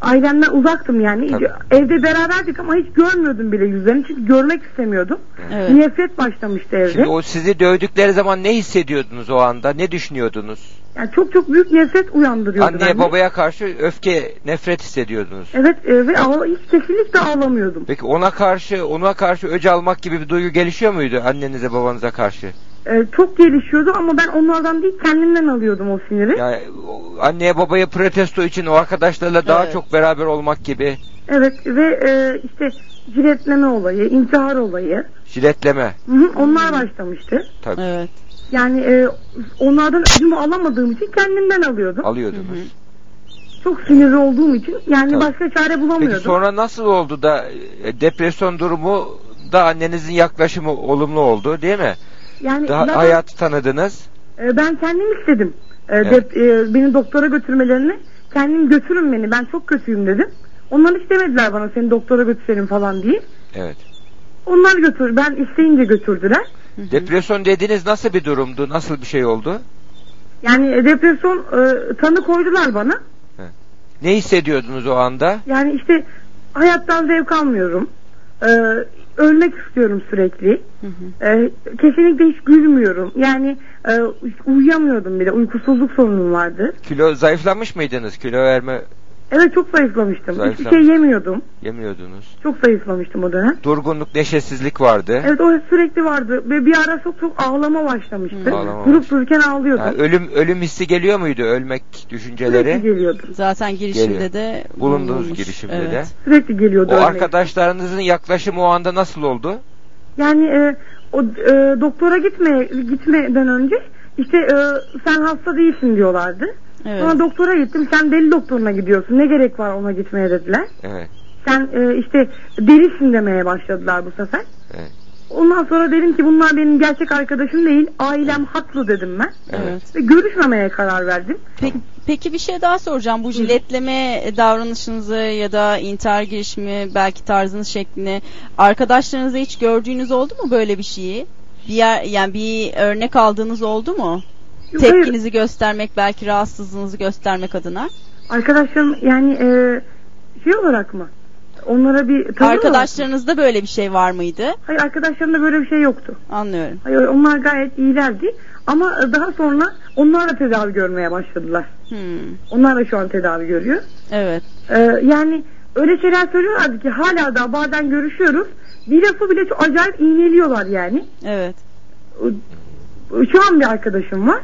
Speaker 2: Ailemden uzaktım yani.
Speaker 8: Tabii.
Speaker 2: Evde beraberdik ama hiç görmüyordum bile yüzlerini çünkü görmek istemiyordum.
Speaker 1: Evet.
Speaker 2: Nefret başlamıştı evde.
Speaker 8: Şimdi o sizi dövdükleri zaman ne hissediyordunuz o anda? Ne düşünüyordunuz?
Speaker 2: Yani çok çok büyük nefret uyandırıyordu
Speaker 8: Anneye
Speaker 2: bende.
Speaker 8: babaya karşı öfke, nefret hissediyordunuz.
Speaker 2: Evet e, ve ağla, hiç kesinlikle ağlamıyordum.
Speaker 8: Peki ona karşı, ona karşı öc almak gibi bir duygu gelişiyor muydu annenize babanıza karşı?
Speaker 2: E, çok gelişiyordu ama ben onlardan değil kendimden alıyordum o siniri.
Speaker 8: Yani o anneye babaya protesto için o arkadaşlarla daha
Speaker 1: Evet.
Speaker 8: çok beraber olmak gibi
Speaker 2: Evet ve e, işte jiletleme olayı, intihar olayı
Speaker 8: jiletleme.
Speaker 2: hı hı, onlar başlamıştı.
Speaker 8: Tabii
Speaker 1: Evet.
Speaker 2: Yani e, onlardan ödümü alamadığım için kendimden alıyordum.
Speaker 8: alıyordunuz.
Speaker 2: Çok sinirli olduğum için yani
Speaker 8: Tabii.
Speaker 2: başka çare bulamıyordum.
Speaker 8: Peki sonra nasıl oldu da e, depresyon durumu da annenizin yaklaşımı olumlu oldu değil mi?
Speaker 2: yani
Speaker 8: Daha
Speaker 2: zaten,
Speaker 8: hayatı tanıdınız.
Speaker 2: e, ben kendim istedim. E,
Speaker 8: Evet.
Speaker 2: dep- e, beni doktora götürmelerini. Kendim götürün beni ben çok kötüyüm dedim. Onlar istemediler bana seni doktora götürelim falan diye.
Speaker 8: Evet.
Speaker 2: Onlar götür, ben isteyince götürdüler.
Speaker 8: Depresyon dediğiniz nasıl bir durumdu? Nasıl bir şey oldu?
Speaker 2: Yani e, depresyon e, tanı koydular bana.
Speaker 8: Ne hissediyordunuz o anda?
Speaker 2: Yani işte hayattan zevk almıyorum. E, ölmek istiyorum sürekli.
Speaker 1: Hı hı.
Speaker 2: E, kesinlikle hiç gülmüyorum. Yani e, uyuyamıyordum bile. Uykusuzluk sorunum vardı.
Speaker 8: Kilo zayıflamış mıydınız? Kilo verme
Speaker 2: Evet çok zayıflamıştım. Hiçbir
Speaker 8: Zayıflamış.
Speaker 2: şey yemiyordum.
Speaker 8: yemiyordunuz.
Speaker 2: Çok zayıflamıştım o dönem.
Speaker 8: Durgunluk, neşesizlik vardı.
Speaker 2: Evet o sürekli vardı. Ve bir ara çok çok ağlama başlamıştı.
Speaker 1: Hı.
Speaker 8: Ağlama
Speaker 2: Durup dururken ağlıyordum.
Speaker 8: Yani ölüm ölüm hissi geliyor muydu? Ölmek
Speaker 2: Sürekli
Speaker 8: düşünceleri?
Speaker 2: geliyordu.
Speaker 1: Zaten girişimde
Speaker 8: Geliyor.
Speaker 1: de
Speaker 8: Bulunduğunuz
Speaker 1: bulunmuş.
Speaker 8: girişimde
Speaker 1: evet.
Speaker 8: de.
Speaker 2: Sürekli geliyordu.
Speaker 8: O
Speaker 2: ölmek.
Speaker 8: arkadaşlarınızın yaklaşımı o anda nasıl oldu?
Speaker 2: Yani e, o e, doktora gitmeye gitmeden önce işte e, sen hasta değilsin diyorlardı.
Speaker 1: Evet.
Speaker 2: Sonra doktora gittim. Sen deli doktoruna gidiyorsun. Ne gerek var ona gitmeye dediler.
Speaker 8: Evet.
Speaker 2: Sen e, işte delisin demeye başladılar bu sefer.
Speaker 8: Evet.
Speaker 2: Ondan sonra dedim ki bunlar benim gerçek arkadaşım değil. Ailem haklı dedim ben.
Speaker 8: Evet.
Speaker 2: Ve görüşmemeye karar verdim.
Speaker 1: Peki, peki bir şey daha soracağım. Bu jiletleme davranışınızı ya da intihar girişimi belki tarzınız şeklini arkadaşlarınızda hiç gördüğünüz oldu mu böyle bir şeyi? Bir yer, yani bir örnek aldığınız oldu mu? Tepkinizi göstermek belki rahatsızlığınızı göstermek adına.
Speaker 2: Arkadaşlarım yani e, şey olarak mı? Onlara bir tavır?
Speaker 1: Arkadaşlarınızda böyle bir şey var mıydı?
Speaker 2: Hayır arkadaşlarımda böyle bir şey yoktu.
Speaker 1: Anlıyorum.
Speaker 2: Hayır onlar gayet iyilerdi. Ama e, daha sonra onlar da tedavi görmeye başladılar.
Speaker 1: Hmm,
Speaker 2: Onlar da şu an tedavi görüyor.
Speaker 1: Evet.
Speaker 2: Ee, yani öyle şeyler söylüyorlardı ki hala da bazen görüşüyoruz. Bir lafı bile çok acayip iğneliyorlar yani.
Speaker 1: Evet.
Speaker 2: Şu an bir arkadaşım var.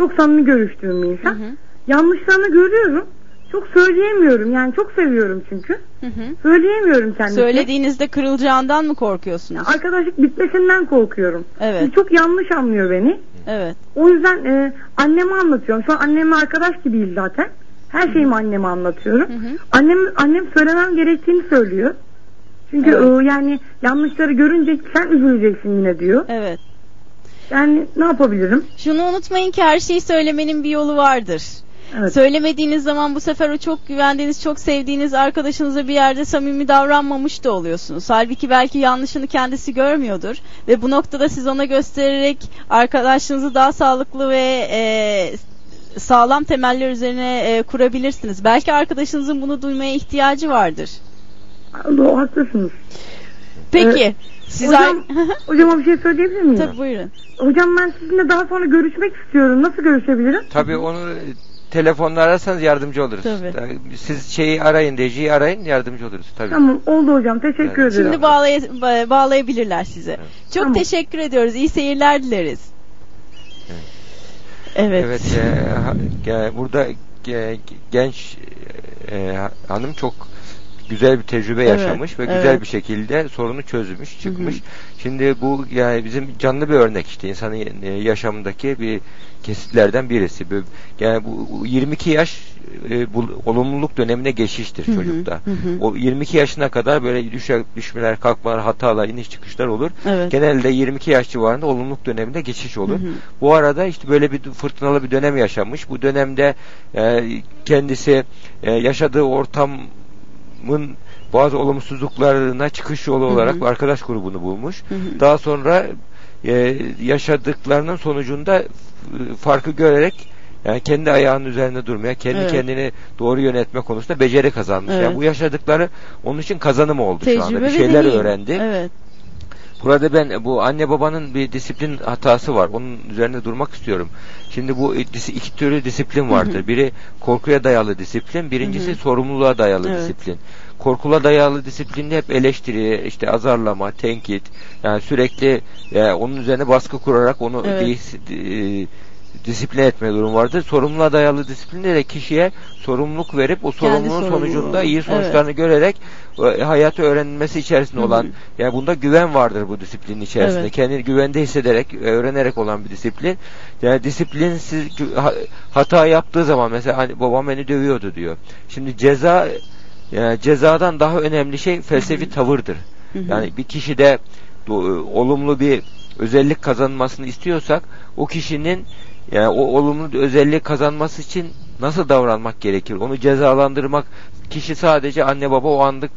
Speaker 2: Çok samimi görüştüğüm bir
Speaker 1: Hı
Speaker 2: insan.
Speaker 1: hı.
Speaker 2: Yanlışlarını görüyorum. Çok söyleyemiyorum yani çok seviyorum çünkü.
Speaker 1: Hı hı.
Speaker 2: Söyleyemiyorum kendisine.
Speaker 1: Söylediğinizde kırılacağından mı korkuyorsunuz?
Speaker 2: Arkadaşlık bitmesinden korkuyorum.
Speaker 1: Evet.
Speaker 2: Çünkü çok yanlış anlıyor beni.
Speaker 1: Evet.
Speaker 2: O yüzden e, anneme anlatıyorum. Şu an anneme arkadaş gibiyiz zaten. Her şeyimi anneme anlatıyorum.
Speaker 1: Hı hı.
Speaker 2: Annem annem söylemem gerektiğini söylüyor. Çünkü
Speaker 1: Evet.
Speaker 2: e, yani yanlışları görünce sen üzüleceksin yine diyor.
Speaker 1: Evet.
Speaker 2: Yani ne yapabilirim?
Speaker 1: Şunu unutmayın ki her şeyi söylemenin bir yolu vardır.
Speaker 2: Evet.
Speaker 1: Söylemediğiniz zaman bu sefer o çok güvendiğiniz, çok sevdiğiniz arkadaşınıza bir yerde samimi davranmamış da oluyorsunuz. Halbuki belki yanlışını kendisi görmüyordur ve bu noktada siz ona göstererek arkadaşınızı daha sağlıklı ve e, sağlam temeller üzerine e, kurabilirsiniz. Belki arkadaşınızın bunu duymaya ihtiyacı vardır.
Speaker 2: Doğru, haklısınız.
Speaker 1: Peki. Siz
Speaker 2: Hocam, hocama bir şey söyleyebilir miyim?
Speaker 1: Tabii buyurun.
Speaker 2: Hocam ben sizinle daha sonra görüşmek istiyorum. Nasıl görüşebilirim?
Speaker 8: Tabii onu telefonla ararsanız yardımcı oluruz.
Speaker 1: Tabii.
Speaker 8: Siz şeyi arayın, Deji'yi arayın yardımcı oluruz tabii.
Speaker 2: Tamam oldu hocam. Teşekkür
Speaker 8: Evet.
Speaker 2: ederim.
Speaker 1: Şimdi bağlay ba- bağlayabilirler sizi. Çok
Speaker 2: Tamam.
Speaker 1: teşekkür ediyoruz. İyi seyirler dileriz. Evet.
Speaker 8: Evet, e, ha- e, burada e, genç e, hanım çok güzel bir tecrübe
Speaker 1: Evet,
Speaker 8: yaşamış ve
Speaker 1: evet.
Speaker 8: güzel bir şekilde sorunu çözmüş, çıkmış. Şimdi bu yani bizim canlı bir örnek işte insanın e, yaşamındaki bir kesitlerden birisi. Yani bu 22 yaş e, bu olumluluk dönemine geçiştir
Speaker 1: Hı hı,
Speaker 8: çocukta.
Speaker 1: hı hı.
Speaker 8: O 22 yaşına kadar böyle düşe, düşmeler, kalkmalar, hatalar, iniş çıkışlar olur.
Speaker 1: Evet.
Speaker 8: Genelde 22 yaş civarında olumluluk döneminde geçiş olur.
Speaker 1: Hı hı.
Speaker 8: Bu arada işte böyle bir fırtınalı bir dönem yaşamış. Bu dönemde e, kendisi e, yaşadığı ortamın bazı olumsuzluklarına çıkış yolu
Speaker 1: Hı hı.
Speaker 8: olarak bir arkadaş grubunu bulmuş.
Speaker 1: Hı hı.
Speaker 8: Daha sonra e, yaşadıklarının sonucunda e, farkı görerek yani kendi ayağının üzerinde durmaya, kendi
Speaker 1: Evet.
Speaker 8: kendini doğru yönetme konusunda beceri kazanmış.
Speaker 1: Evet.
Speaker 8: Yani bu yaşadıkları onun için kazanım oldu şu anda.
Speaker 1: Tecrübe
Speaker 8: Bir şeyler öğrendi.
Speaker 1: Evet.
Speaker 8: Burada ben bu anne babanın bir disiplin hatası var. Onun üzerinde durmak istiyorum. Şimdi bu iki türlü disiplin vardır.
Speaker 1: Hı hı.
Speaker 8: Biri korkuya dayalı disiplin, birincisi
Speaker 1: Hı hı.
Speaker 8: sorumluluğa dayalı
Speaker 1: Evet.
Speaker 8: disiplin. Korkula dayalı disiplinde hep eleştiri, işte azarlama, tenkit, yani sürekli e, onun üzerine baskı kurarak onu
Speaker 1: Evet.
Speaker 8: dis- e, disiplin etme durum vardır. Sorumluluğa dayalı disiplinde de kişiye sorumluluk verip o sorumluluğun
Speaker 1: sorumluluğu.
Speaker 8: sonucunda iyi
Speaker 1: Evet.
Speaker 8: sonuçlarını görerek e, hayatı öğrenilmesi içerisinde olan yani bunda güven vardır bu disiplinin içerisinde.
Speaker 1: Evet.
Speaker 8: Kendini güvende hissederek, e, öğrenerek olan bir disiplin. Yani disiplinsiz hata yaptığı zaman mesela hani babam beni dövüyordu diyor. Şimdi ceza yani cezadan daha önemli şey felsefi tavırdır. Yani bir kişide olumlu bir özellik kazanmasını istiyorsak o kişinin yani o olumlu özelliği kazanması için nasıl davranmak gerekir? Onu cezalandırmak kişi sadece anne baba o anlık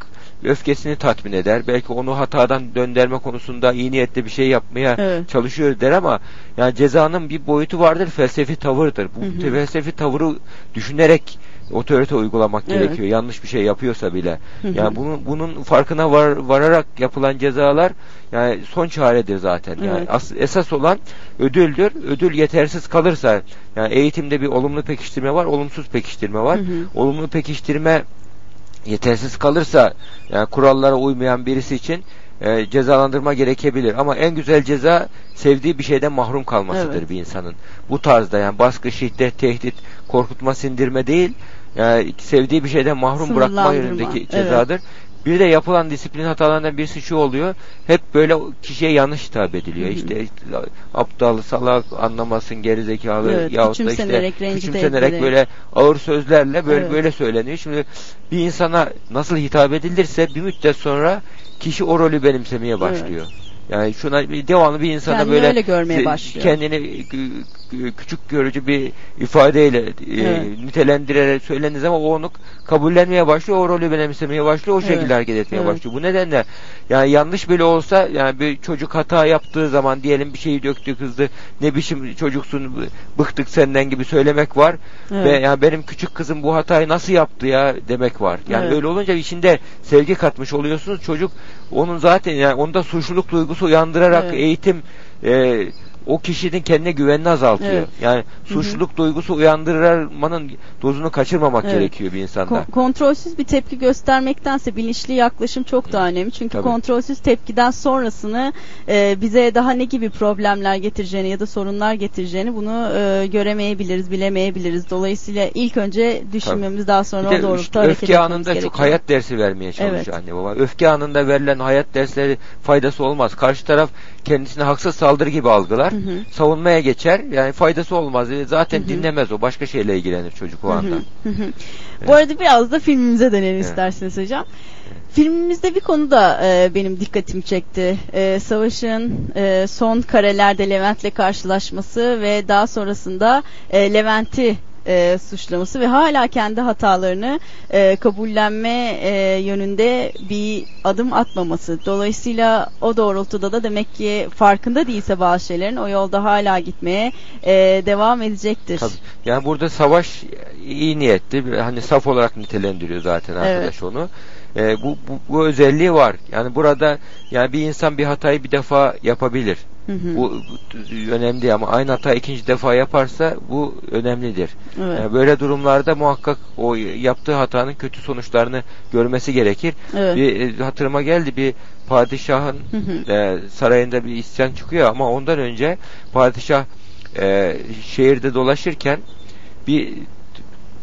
Speaker 8: öfkesini tatmin eder. Belki onu hatadan döndürme konusunda iyi niyetli bir şey yapmaya
Speaker 1: Evet.
Speaker 8: çalışıyor der ama yani cezanın bir boyutu vardır, felsefi tavırdır. Bu
Speaker 1: Hı hı.
Speaker 8: felsefi tavırı düşünerek otorite uygulamak
Speaker 1: Evet.
Speaker 8: gerekiyor. Yanlış bir şey yapıyorsa bile.
Speaker 1: Hı hı.
Speaker 8: Yani bunun bunun farkına var, vararak yapılan cezalar yani son çaredir zaten. Yani
Speaker 1: Evet.
Speaker 8: as- esas olan ödüldür. Ödül yetersiz kalırsa yani eğitimde bir olumlu pekiştirme var, olumsuz pekiştirme var.
Speaker 1: Hı hı.
Speaker 8: Olumlu pekiştirme yetersiz kalırsa yani kurallara uymayan birisi için e, cezalandırma gerekebilir ama en güzel ceza sevdiği bir şeyden mahrum kalmasıdır
Speaker 1: Evet.
Speaker 8: bir insanın. Bu tarzda yani baskı, şiddet, tehdit, korkutma, sindirme değil yani sevdiği bir şeyden mahrum bırakma yönündeki
Speaker 1: evet.
Speaker 8: cezadır. Bir de yapılan disiplin hatalarından birisi şu oluyor. Hep böyle kişiye yanlış hitap ediliyor. İşte aptal, salak, anlamasın, gerizekalı
Speaker 1: Evet,
Speaker 8: yahut da işte
Speaker 1: küçümsenerek,
Speaker 8: böyle ağır sözlerle böyle
Speaker 1: Evet.
Speaker 8: böyle söyleniyor. Şimdi bir insana nasıl hitap edilirse bir müddet sonra kişi o rolü benimsemeye başlıyor. Yani şuna devamlı bir insana
Speaker 1: Kendini
Speaker 8: böyle
Speaker 1: öyle görmeye başlıyor.
Speaker 8: kendini küçük görücü bir ifadeyle e,
Speaker 1: Evet.
Speaker 8: nitelendirerek söylendiği zaman o onu kabullenmeye başlıyor, o rolü benimsemeye başlıyor, o
Speaker 1: Evet.
Speaker 8: şekilde hareket etmeye
Speaker 1: Evet.
Speaker 8: başlıyor. Bu nedenle yani yanlış bile olsa yani bir çocuk hata yaptığı zaman diyelim bir şeyi döktü kızdı ne biçim çocuksun bıktık senden gibi söylemek var
Speaker 1: Evet.
Speaker 8: ve yani benim küçük kızım bu hatayı nasıl yaptı ya demek var. Yani
Speaker 1: Evet.
Speaker 8: öyle olunca içinde sevgi katmış oluyorsunuz. Çocuk onun zaten yani onda suçluluk duygusu uyandırarak
Speaker 1: Evet.
Speaker 8: eğitim e, o kişinin kendine güvenini azaltıyor.
Speaker 1: Evet.
Speaker 8: Yani suçluluk duygusu uyandırmanın dozunu kaçırmamak
Speaker 1: Evet.
Speaker 8: gerekiyor bir insanda.
Speaker 1: Ko- kontrolsüz bir tepki göstermektense bilinçli yaklaşım çok daha önemli. Çünkü
Speaker 8: Tabii.
Speaker 1: kontrolsüz tepkiden sonrasını e, bize daha ne gibi problemler getireceğini ya da sorunlar getireceğini bunu e, göremeyebiliriz, bilemeyebiliriz. Dolayısıyla ilk önce düşünmemiz daha sonra
Speaker 8: Bir
Speaker 1: doğrultuda
Speaker 8: işte
Speaker 1: hareket
Speaker 8: öfke anında
Speaker 1: gerekiyor.
Speaker 8: çok hayat dersi vermeye çalışıyor
Speaker 1: Evet.
Speaker 8: anne baba. Öfke anında verilen hayat dersleri faydası olmaz. Karşı taraf kendisine haksız saldırı gibi algılar.
Speaker 1: Hı hı.
Speaker 8: Savunmaya geçer. Yani faydası olmaz. Zaten
Speaker 1: Hı hı.
Speaker 8: dinlemez o. Başka şeyle ilgilenir çocuk o
Speaker 1: Hı hı,
Speaker 8: anda.
Speaker 1: hı hı. Bu arada biraz da filmimize dönelim
Speaker 8: Evet.
Speaker 1: isterseniz hocam. Filmimizde bir konu da e, benim dikkatimi çekti. E, Savaş'ın e, son karelerde Levent'le karşılaşması ve daha sonrasında e, Levent'i e, suçlaması ve hala kendi hatalarını e, kabullenme e, yönünde bir adım atmaması. Dolayısıyla o doğrultuda da demek ki farkında değilse bazı şeylerin o yolda hala gitmeye e, devam edecektir.
Speaker 8: Tabii. Yani burada savaş iyi niyetli. Hani saf olarak nitelendiriyor zaten arkadaş onu. E, bu, bu, bu özelliği var. Yani burada yani bir insan bir hatayı bir defa yapabilir.
Speaker 1: Hı hı.
Speaker 8: Bu, bu önemli ama aynı hata ikinci defa yaparsa bu önemlidir.
Speaker 1: Evet.
Speaker 8: Yani böyle durumlarda muhakkak o yaptığı hatanın kötü sonuçlarını görmesi gerekir.
Speaker 1: Evet.
Speaker 8: Bir e, hatırıma geldi bir padişahın
Speaker 1: Hı hı.
Speaker 8: e, sarayında bir isyan çıkıyor ama ondan önce padişah e, şehirde dolaşırken bir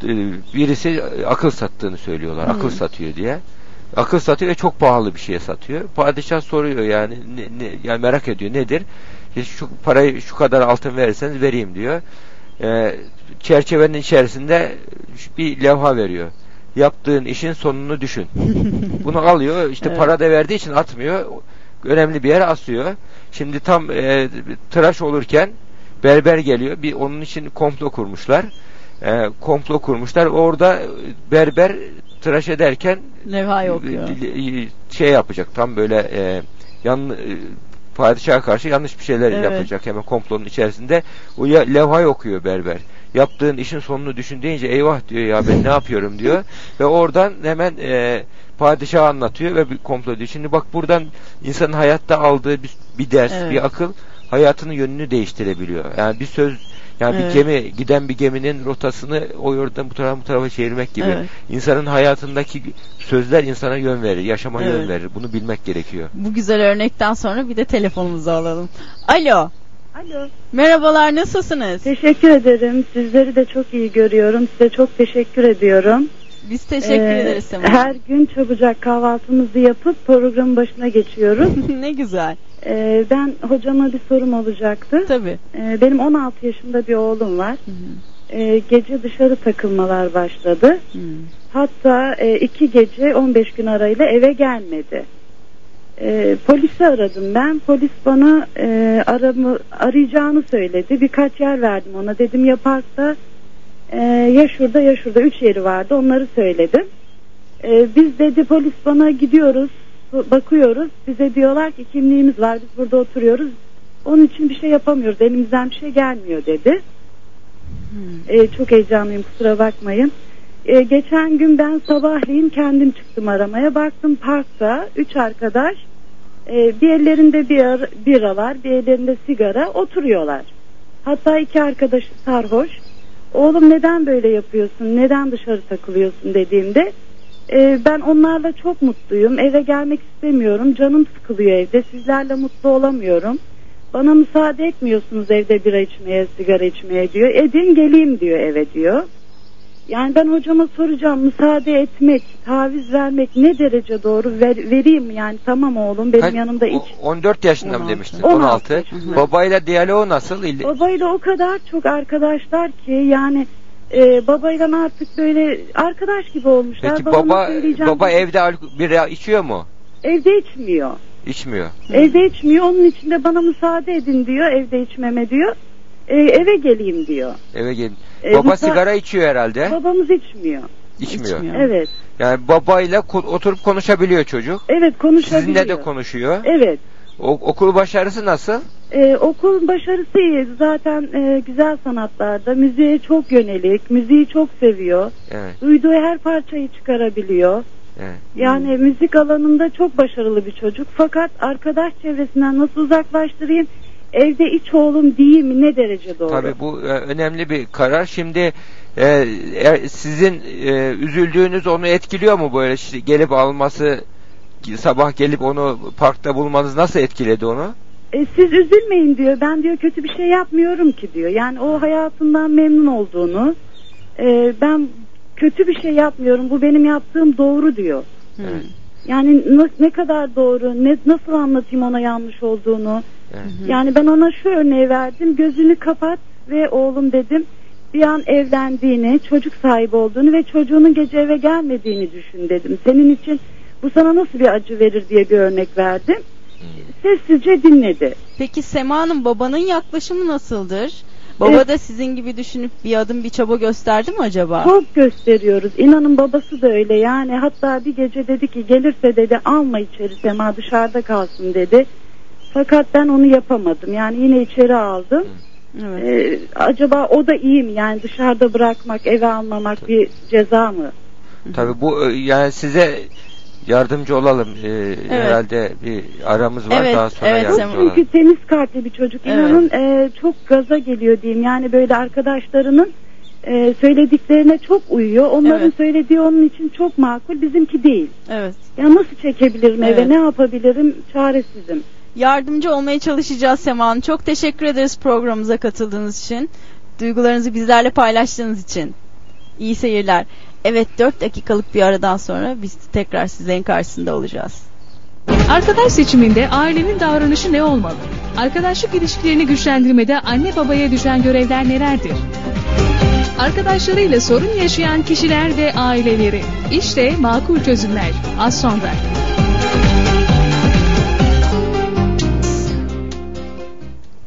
Speaker 8: e, birisi akıl sattığını söylüyorlar.
Speaker 1: Hı.
Speaker 8: Akıl satıyor diye. Akıl satıyor ve çok pahalı bir şeye satıyor. Padişah soruyor yani ne, ne, yani merak ediyor nedir? İşte şu parayı şu kadar altın verirseniz vereyim diyor. Ee, çerçevenin içerisinde bir levha veriyor. Yaptığın işin sonunu düşün. Bunu alıyor. işte
Speaker 1: Evet.
Speaker 8: para da verdiği için atmıyor. Önemli bir yere asıyor. Şimdi tam e, tıraş olurken berber geliyor. Bir onun için komplo kurmuşlar. E, komplo kurmuşlar. Orada berber tıraş ederken
Speaker 1: Levhayı okuyor.
Speaker 8: e, şey yapacak. Tam böyle e, yan e, padişaha karşı yanlış bir şeyler
Speaker 1: Evet.
Speaker 8: yapacak hemen komplonun içerisinde. O ya, levhayı okuyor berber. Yaptığın işin sonunu düşün deyince eyvah diyor ya ben ne yapıyorum diyor. Ve oradan hemen e, padişaha anlatıyor ve bir komplo diyor. Şimdi bak buradan insanın hayatta aldığı bir, bir ders,
Speaker 1: Evet.
Speaker 8: bir akıl hayatının yönünü değiştirebiliyor. Yani bir söz yani
Speaker 1: Evet.
Speaker 8: bir gemi giden bir geminin rotasını o yoldan bu tarafa bu tarafa çevirmek gibi.
Speaker 1: Evet.
Speaker 8: İnsanın hayatındaki sözler insana yön verir, yaşama
Speaker 1: Evet.
Speaker 8: yön verir. Bunu bilmek gerekiyor.
Speaker 1: Bu güzel örnekten sonra bir de telefonumuzu alalım. Alo.
Speaker 9: Alo.
Speaker 1: Merhabalar nasılsınız?
Speaker 9: Teşekkür ederim. Sizleri de çok iyi görüyorum. Size çok teşekkür ediyorum.
Speaker 1: Biz teşekkür
Speaker 9: Ee,
Speaker 1: ederiz Sema.
Speaker 9: Her gün çabucak kahvaltımızı yapıp programın başına geçiyoruz.
Speaker 1: ne güzel.
Speaker 9: Ee, ben hocama bir sorum olacaktı.
Speaker 1: Tabii.
Speaker 9: Ee, benim 16 yaşında bir oğlum var. Ee, gece dışarı takılmalar başladı. Hatta e, iki gece 15 gün arayla eve gelmedi. Ee, polisi aradım ben. Polis bana e, aramı, arayacağını söyledi. Birkaç yer verdim ona. Dedim ya parkta e, ya şurada ya şurada. Üç yeri vardı. Onları söyledim. Ee, biz dedi polis bana gidiyoruz. Bakıyoruz. Bize diyorlar ki kimliğimiz var. Biz burada oturuyoruz. Onun için bir şey yapamıyoruz. Elimizden bir şey gelmiyor dedi. Ee, çok heyecanlıyım kusura bakmayın. Ee, geçen gün ben sabahleyin kendim çıktım aramaya. Baktım parkta üç arkadaş e, bir ellerinde bir biralar bir ellerinde sigara oturuyorlar. Hatta iki arkadaş sarhoş. Oğlum neden böyle yapıyorsun? Neden dışarı takılıyorsun dediğimde e, ben onlarla çok mutluyum. Eve gelmek istemiyorum. Canım sıkılıyor evde. Sizlerle mutlu olamıyorum. Bana müsaade etmiyorsunuz evde bira içmeye, sigara içmeye diyor. Edin geleyim diyor eve diyor. Yani ben hocama soracağım müsaade etmek, taviz vermek ne derece doğru Ver, vereyim mi? yani tamam oğlum benim
Speaker 8: Kaç-
Speaker 9: yanımda iç.
Speaker 8: o- 14 yaşında mı
Speaker 9: 16.
Speaker 8: demiştin?
Speaker 9: 16
Speaker 8: 16.
Speaker 9: yaşında.
Speaker 8: Babayla diyaloğu nasıl?
Speaker 9: Babayla o kadar çok arkadaşlar ki yani e, babayla artık böyle arkadaş gibi olmuşlar.
Speaker 8: Peki
Speaker 9: Babama
Speaker 8: baba baba
Speaker 9: dedi.
Speaker 8: evde bira içiyor mu?
Speaker 9: evde içmiyor.
Speaker 8: İçmiyor.
Speaker 9: Evde içmiyor. Onun için de bana müsaade edin diyor. Evde içmeme diyor. E, eve geleyim diyor.
Speaker 8: Eve gelin.
Speaker 9: E,
Speaker 8: Baba
Speaker 9: müsa-
Speaker 8: sigara içiyor herhalde.
Speaker 9: Babamız içmiyor.
Speaker 8: İçmiyor.
Speaker 9: Evet.
Speaker 8: Yani babayla ko- oturup konuşabiliyor çocuk.
Speaker 9: Evet konuşabiliyor.
Speaker 8: Sizinle de konuşuyor.
Speaker 9: Evet.
Speaker 8: O- okul başarısı nasıl?
Speaker 9: Ee, okul başarısı iyi. Zaten e, güzel sanatlarda müziğe çok yönelik. Müziği çok seviyor.
Speaker 8: Evet.
Speaker 9: Duyduğu her parçayı çıkarabiliyor.
Speaker 8: Evet.
Speaker 9: Yani müzik alanında çok başarılı bir çocuk. Fakat arkadaş çevresinden nasıl uzaklaştırayım? Evde iç oğlum değil mi? Ne derece doğru?
Speaker 8: Tabii bu e, önemli bir karar. Şimdi e, e, sizin e, üzüldüğünüz onu etkiliyor mu böyle işte gelip alması sabah gelip onu parkta bulmanız nasıl etkiledi onu?
Speaker 9: E, siz üzülmeyin diyor. Ben diyor kötü bir şey yapmıyorum ki diyor. Yani o hayatından memnun olduğunu. e, ben kötü bir şey yapmıyorum. Bu benim yaptığım doğru diyor. Yani na- ne kadar doğru, ne nasıl anlatayım ona yanlış olduğunu. Yani ben ona şu örneği verdim. Gözünü kapat ve oğlum dedim bir an evlendiğini, çocuk sahibi olduğunu ve çocuğunun gece eve gelmediğini düşün dedim. Senin için bu sana nasıl bir acı verir diye bir örnek verdim. Sessizce dinledi.
Speaker 1: Peki Sema'nın babanın yaklaşımı nasıldır? Baba
Speaker 9: Evet.
Speaker 1: da sizin gibi düşünüp bir adım bir çaba gösterdi mi acaba?
Speaker 9: Çok gösteriyoruz. İnanın babası da öyle. Yani hatta bir gece dedi ki gelirse dedi alma içeri Sema dışarıda kalsın dedi. Fakat ben onu yapamadım. Yani yine içeri aldım.
Speaker 1: Evet.
Speaker 9: Ee, acaba o da iyi mi? Yani dışarıda bırakmak, eve almamak bir ceza mı?
Speaker 8: Tabii bu e, yani size yardımcı olalım. E, Herhalde bir aramız var
Speaker 1: Evet,
Speaker 8: daha sonra
Speaker 1: evet,
Speaker 8: yardımcı olalım.
Speaker 9: çünkü temiz kalpli bir çocuk.
Speaker 1: Evet.
Speaker 9: İnanın e, çok gaza geliyor diyeyim. Yani böyle arkadaşlarının e, söylediklerine çok uyuyor. Onların
Speaker 1: Evet.
Speaker 9: söylediği onun için çok makul. Bizimki değil.
Speaker 1: Evet.
Speaker 9: Ya nasıl çekebilirim
Speaker 1: Evet.
Speaker 9: eve? Ne yapabilirim? Çaresizim.
Speaker 1: Yardımcı olmaya çalışacağız Sema Hanım. Çok teşekkür ederiz programımıza katıldığınız için. Duygularınızı bizlerle paylaştığınız için. İyi seyirler. Evet 4 dakikalık bir aradan sonra biz tekrar sizlerin karşısında olacağız.
Speaker 3: Arkadaş seçiminde ailenin davranışı ne olmalı? Arkadaşlık ilişkilerini güçlendirmede anne babaya düşen görevler nelerdir? Arkadaşlarıyla sorun yaşayan kişiler ve aileleri. İşte makul çözümler. Az sonra.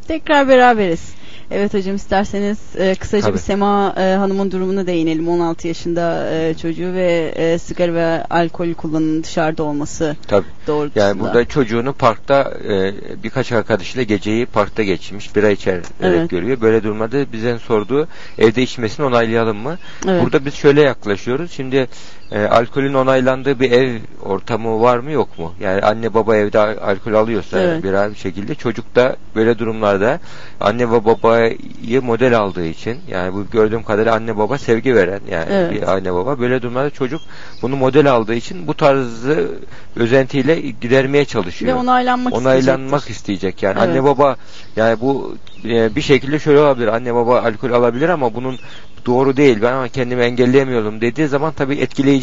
Speaker 1: Tekrar beraberiz. Evet hocam isterseniz e, kısaca
Speaker 8: Tabii.
Speaker 1: bir Sema e, Hanım'ın durumuna değinelim. 16 yaşında e, çocuğu ve e, sigara ve alkol kullanımının dışarıda olması
Speaker 8: Tabii.
Speaker 1: doğrultusunda.
Speaker 8: Yani burada çocuğunu parkta e, birkaç arkadaşıyla geceyi parkta geçmiş. Bira içerek
Speaker 1: Evet.
Speaker 8: görüyor. Böyle durumlarda bizden sorduğu evde içmesini onaylayalım mı?
Speaker 1: Evet.
Speaker 8: Burada biz şöyle yaklaşıyoruz. Şimdi e, alkolün onaylandığı bir ev ortamı var mı yok mu? Yani anne baba evde al- alkol alıyorsa
Speaker 1: Evet.
Speaker 8: bir bir şekilde çocuk da böyle durumlarda anne ve babayı model aldığı için yani bu gördüğüm kadarıyla anne baba sevgi veren yani
Speaker 1: Evet.
Speaker 8: bir anne baba böyle durumlarda çocuk bunu model aldığı için bu tarzı özentiyle gidermeye çalışıyor.
Speaker 1: Ve onaylanmak
Speaker 8: Onaylanmak
Speaker 1: isteyecektir.
Speaker 8: isteyecek yani
Speaker 1: Evet.
Speaker 8: anne baba yani bu e, bir şekilde şöyle olabilir anne baba alkol alabilir ama bunun doğru değil ben kendimi engelleyemiyorum dediği zaman tabii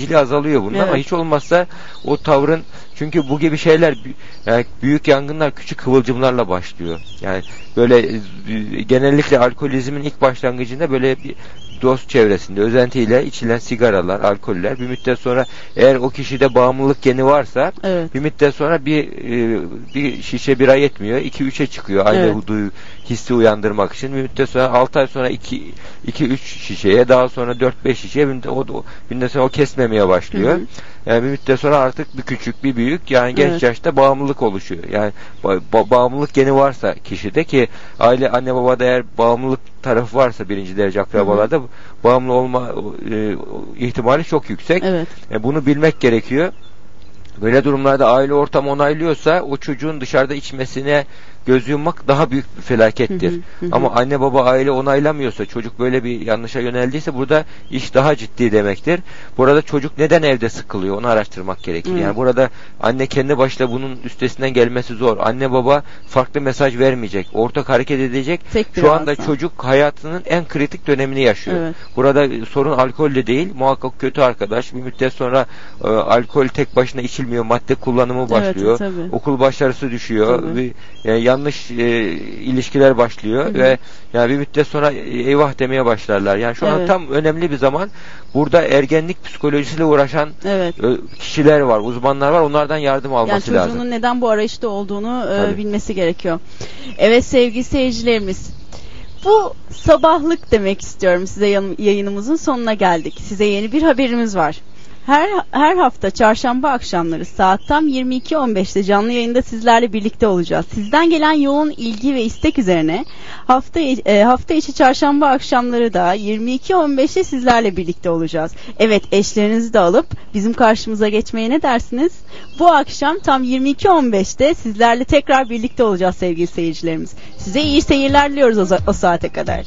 Speaker 8: etkileyiciliği azalıyor bunun ama
Speaker 1: Evet.
Speaker 8: hiç olmazsa o tavrın çünkü bu gibi şeyler yani büyük yangınlar küçük kıvılcımlarla başlıyor. Yani böyle e, genellikle alkolizmin ilk başlangıcında böyle bir dost çevresinde özentiyle içilen sigaralar, alkoller bir müddet sonra eğer o kişide bağımlılık geni varsa
Speaker 1: Evet.
Speaker 8: bir müddet sonra bir e, bir şişe bira yetmiyor. 2-3'e çıkıyor aynı
Speaker 1: Evet.
Speaker 8: bu duyu hissi uyandırmak için. Bir müddet sonra 6 ay sonra 2 2 3 şişeye daha sonra 4-5 şişeye bir müddet, o, o, bir müddet sonra o kesmemeye başlıyor.
Speaker 1: Hı hı.
Speaker 8: Yani bir müddet sonra artık bir küçük bir büyük yani genç
Speaker 1: Evet.
Speaker 8: yaşta bağımlılık oluşuyor. Yani ba- ba- bağımlılık geni varsa kişide ki aile anne babada eğer bağımlılık tarafı varsa birinci derece akrabalarda bağımlı olma e, ihtimali çok yüksek.
Speaker 1: Evet.
Speaker 8: E, bunu bilmek gerekiyor. Böyle durumlarda aile ortamı onaylıyorsa o çocuğun dışarıda içmesine göz yummak daha büyük bir felakettir.
Speaker 1: Hı hı, hı.
Speaker 8: Ama anne baba aile onaylamıyorsa çocuk böyle bir yanlışa yöneldiyse burada iş daha ciddi demektir. Burada çocuk neden evde sıkılıyor onu araştırmak gerekir. Yani burada anne kendi başına bunun üstesinden gelmesi zor. Anne baba farklı mesaj vermeyecek. Ortak hareket edecek.
Speaker 1: Tek
Speaker 8: Şu anda
Speaker 1: ağızdan.
Speaker 8: çocuk hayatının en kritik dönemini yaşıyor.
Speaker 1: Evet.
Speaker 8: Burada sorun alkolle değil muhakkak kötü arkadaş. Bir müddet sonra e, alkol tek başına içilmiyor. Madde kullanımı başlıyor.
Speaker 1: Evet, tabii.
Speaker 8: Okul başarısı düşüyor.
Speaker 1: Tabii.
Speaker 8: Bir, yani yanlış e, ilişkiler başlıyor
Speaker 1: Hı hı.
Speaker 8: ve yani bir müddet sonra eyvah demeye başlarlar. Yani şu an
Speaker 1: Evet.
Speaker 8: tam önemli bir zaman. Burada ergenlik psikolojisiyle uğraşan
Speaker 1: Evet.
Speaker 8: e, kişiler var, uzmanlar var. Onlardan yardım
Speaker 1: Yani
Speaker 8: alması
Speaker 1: çocuğunun
Speaker 8: lazım.
Speaker 1: neden bu arayışta olduğunu e, bilmesi gerekiyor. Evet sevgili seyircilerimiz. Bu sabahlık demek istiyorum size yayınımızın sonuna geldik. Size yeni bir haberimiz var. Her her hafta çarşamba akşamları saat tam 22.15'te canlı yayında sizlerle birlikte olacağız. Sizden gelen yoğun ilgi ve istek üzerine hafta e, hafta içi çarşamba akşamları da 22.15'te sizlerle birlikte olacağız. Evet eşlerinizi de alıp bizim karşımıza geçmeye ne dersiniz? Bu akşam tam 22.15'te sizlerle tekrar birlikte olacağız sevgili seyircilerimiz. Size iyi seyirler diliyoruz o, o saate kadar.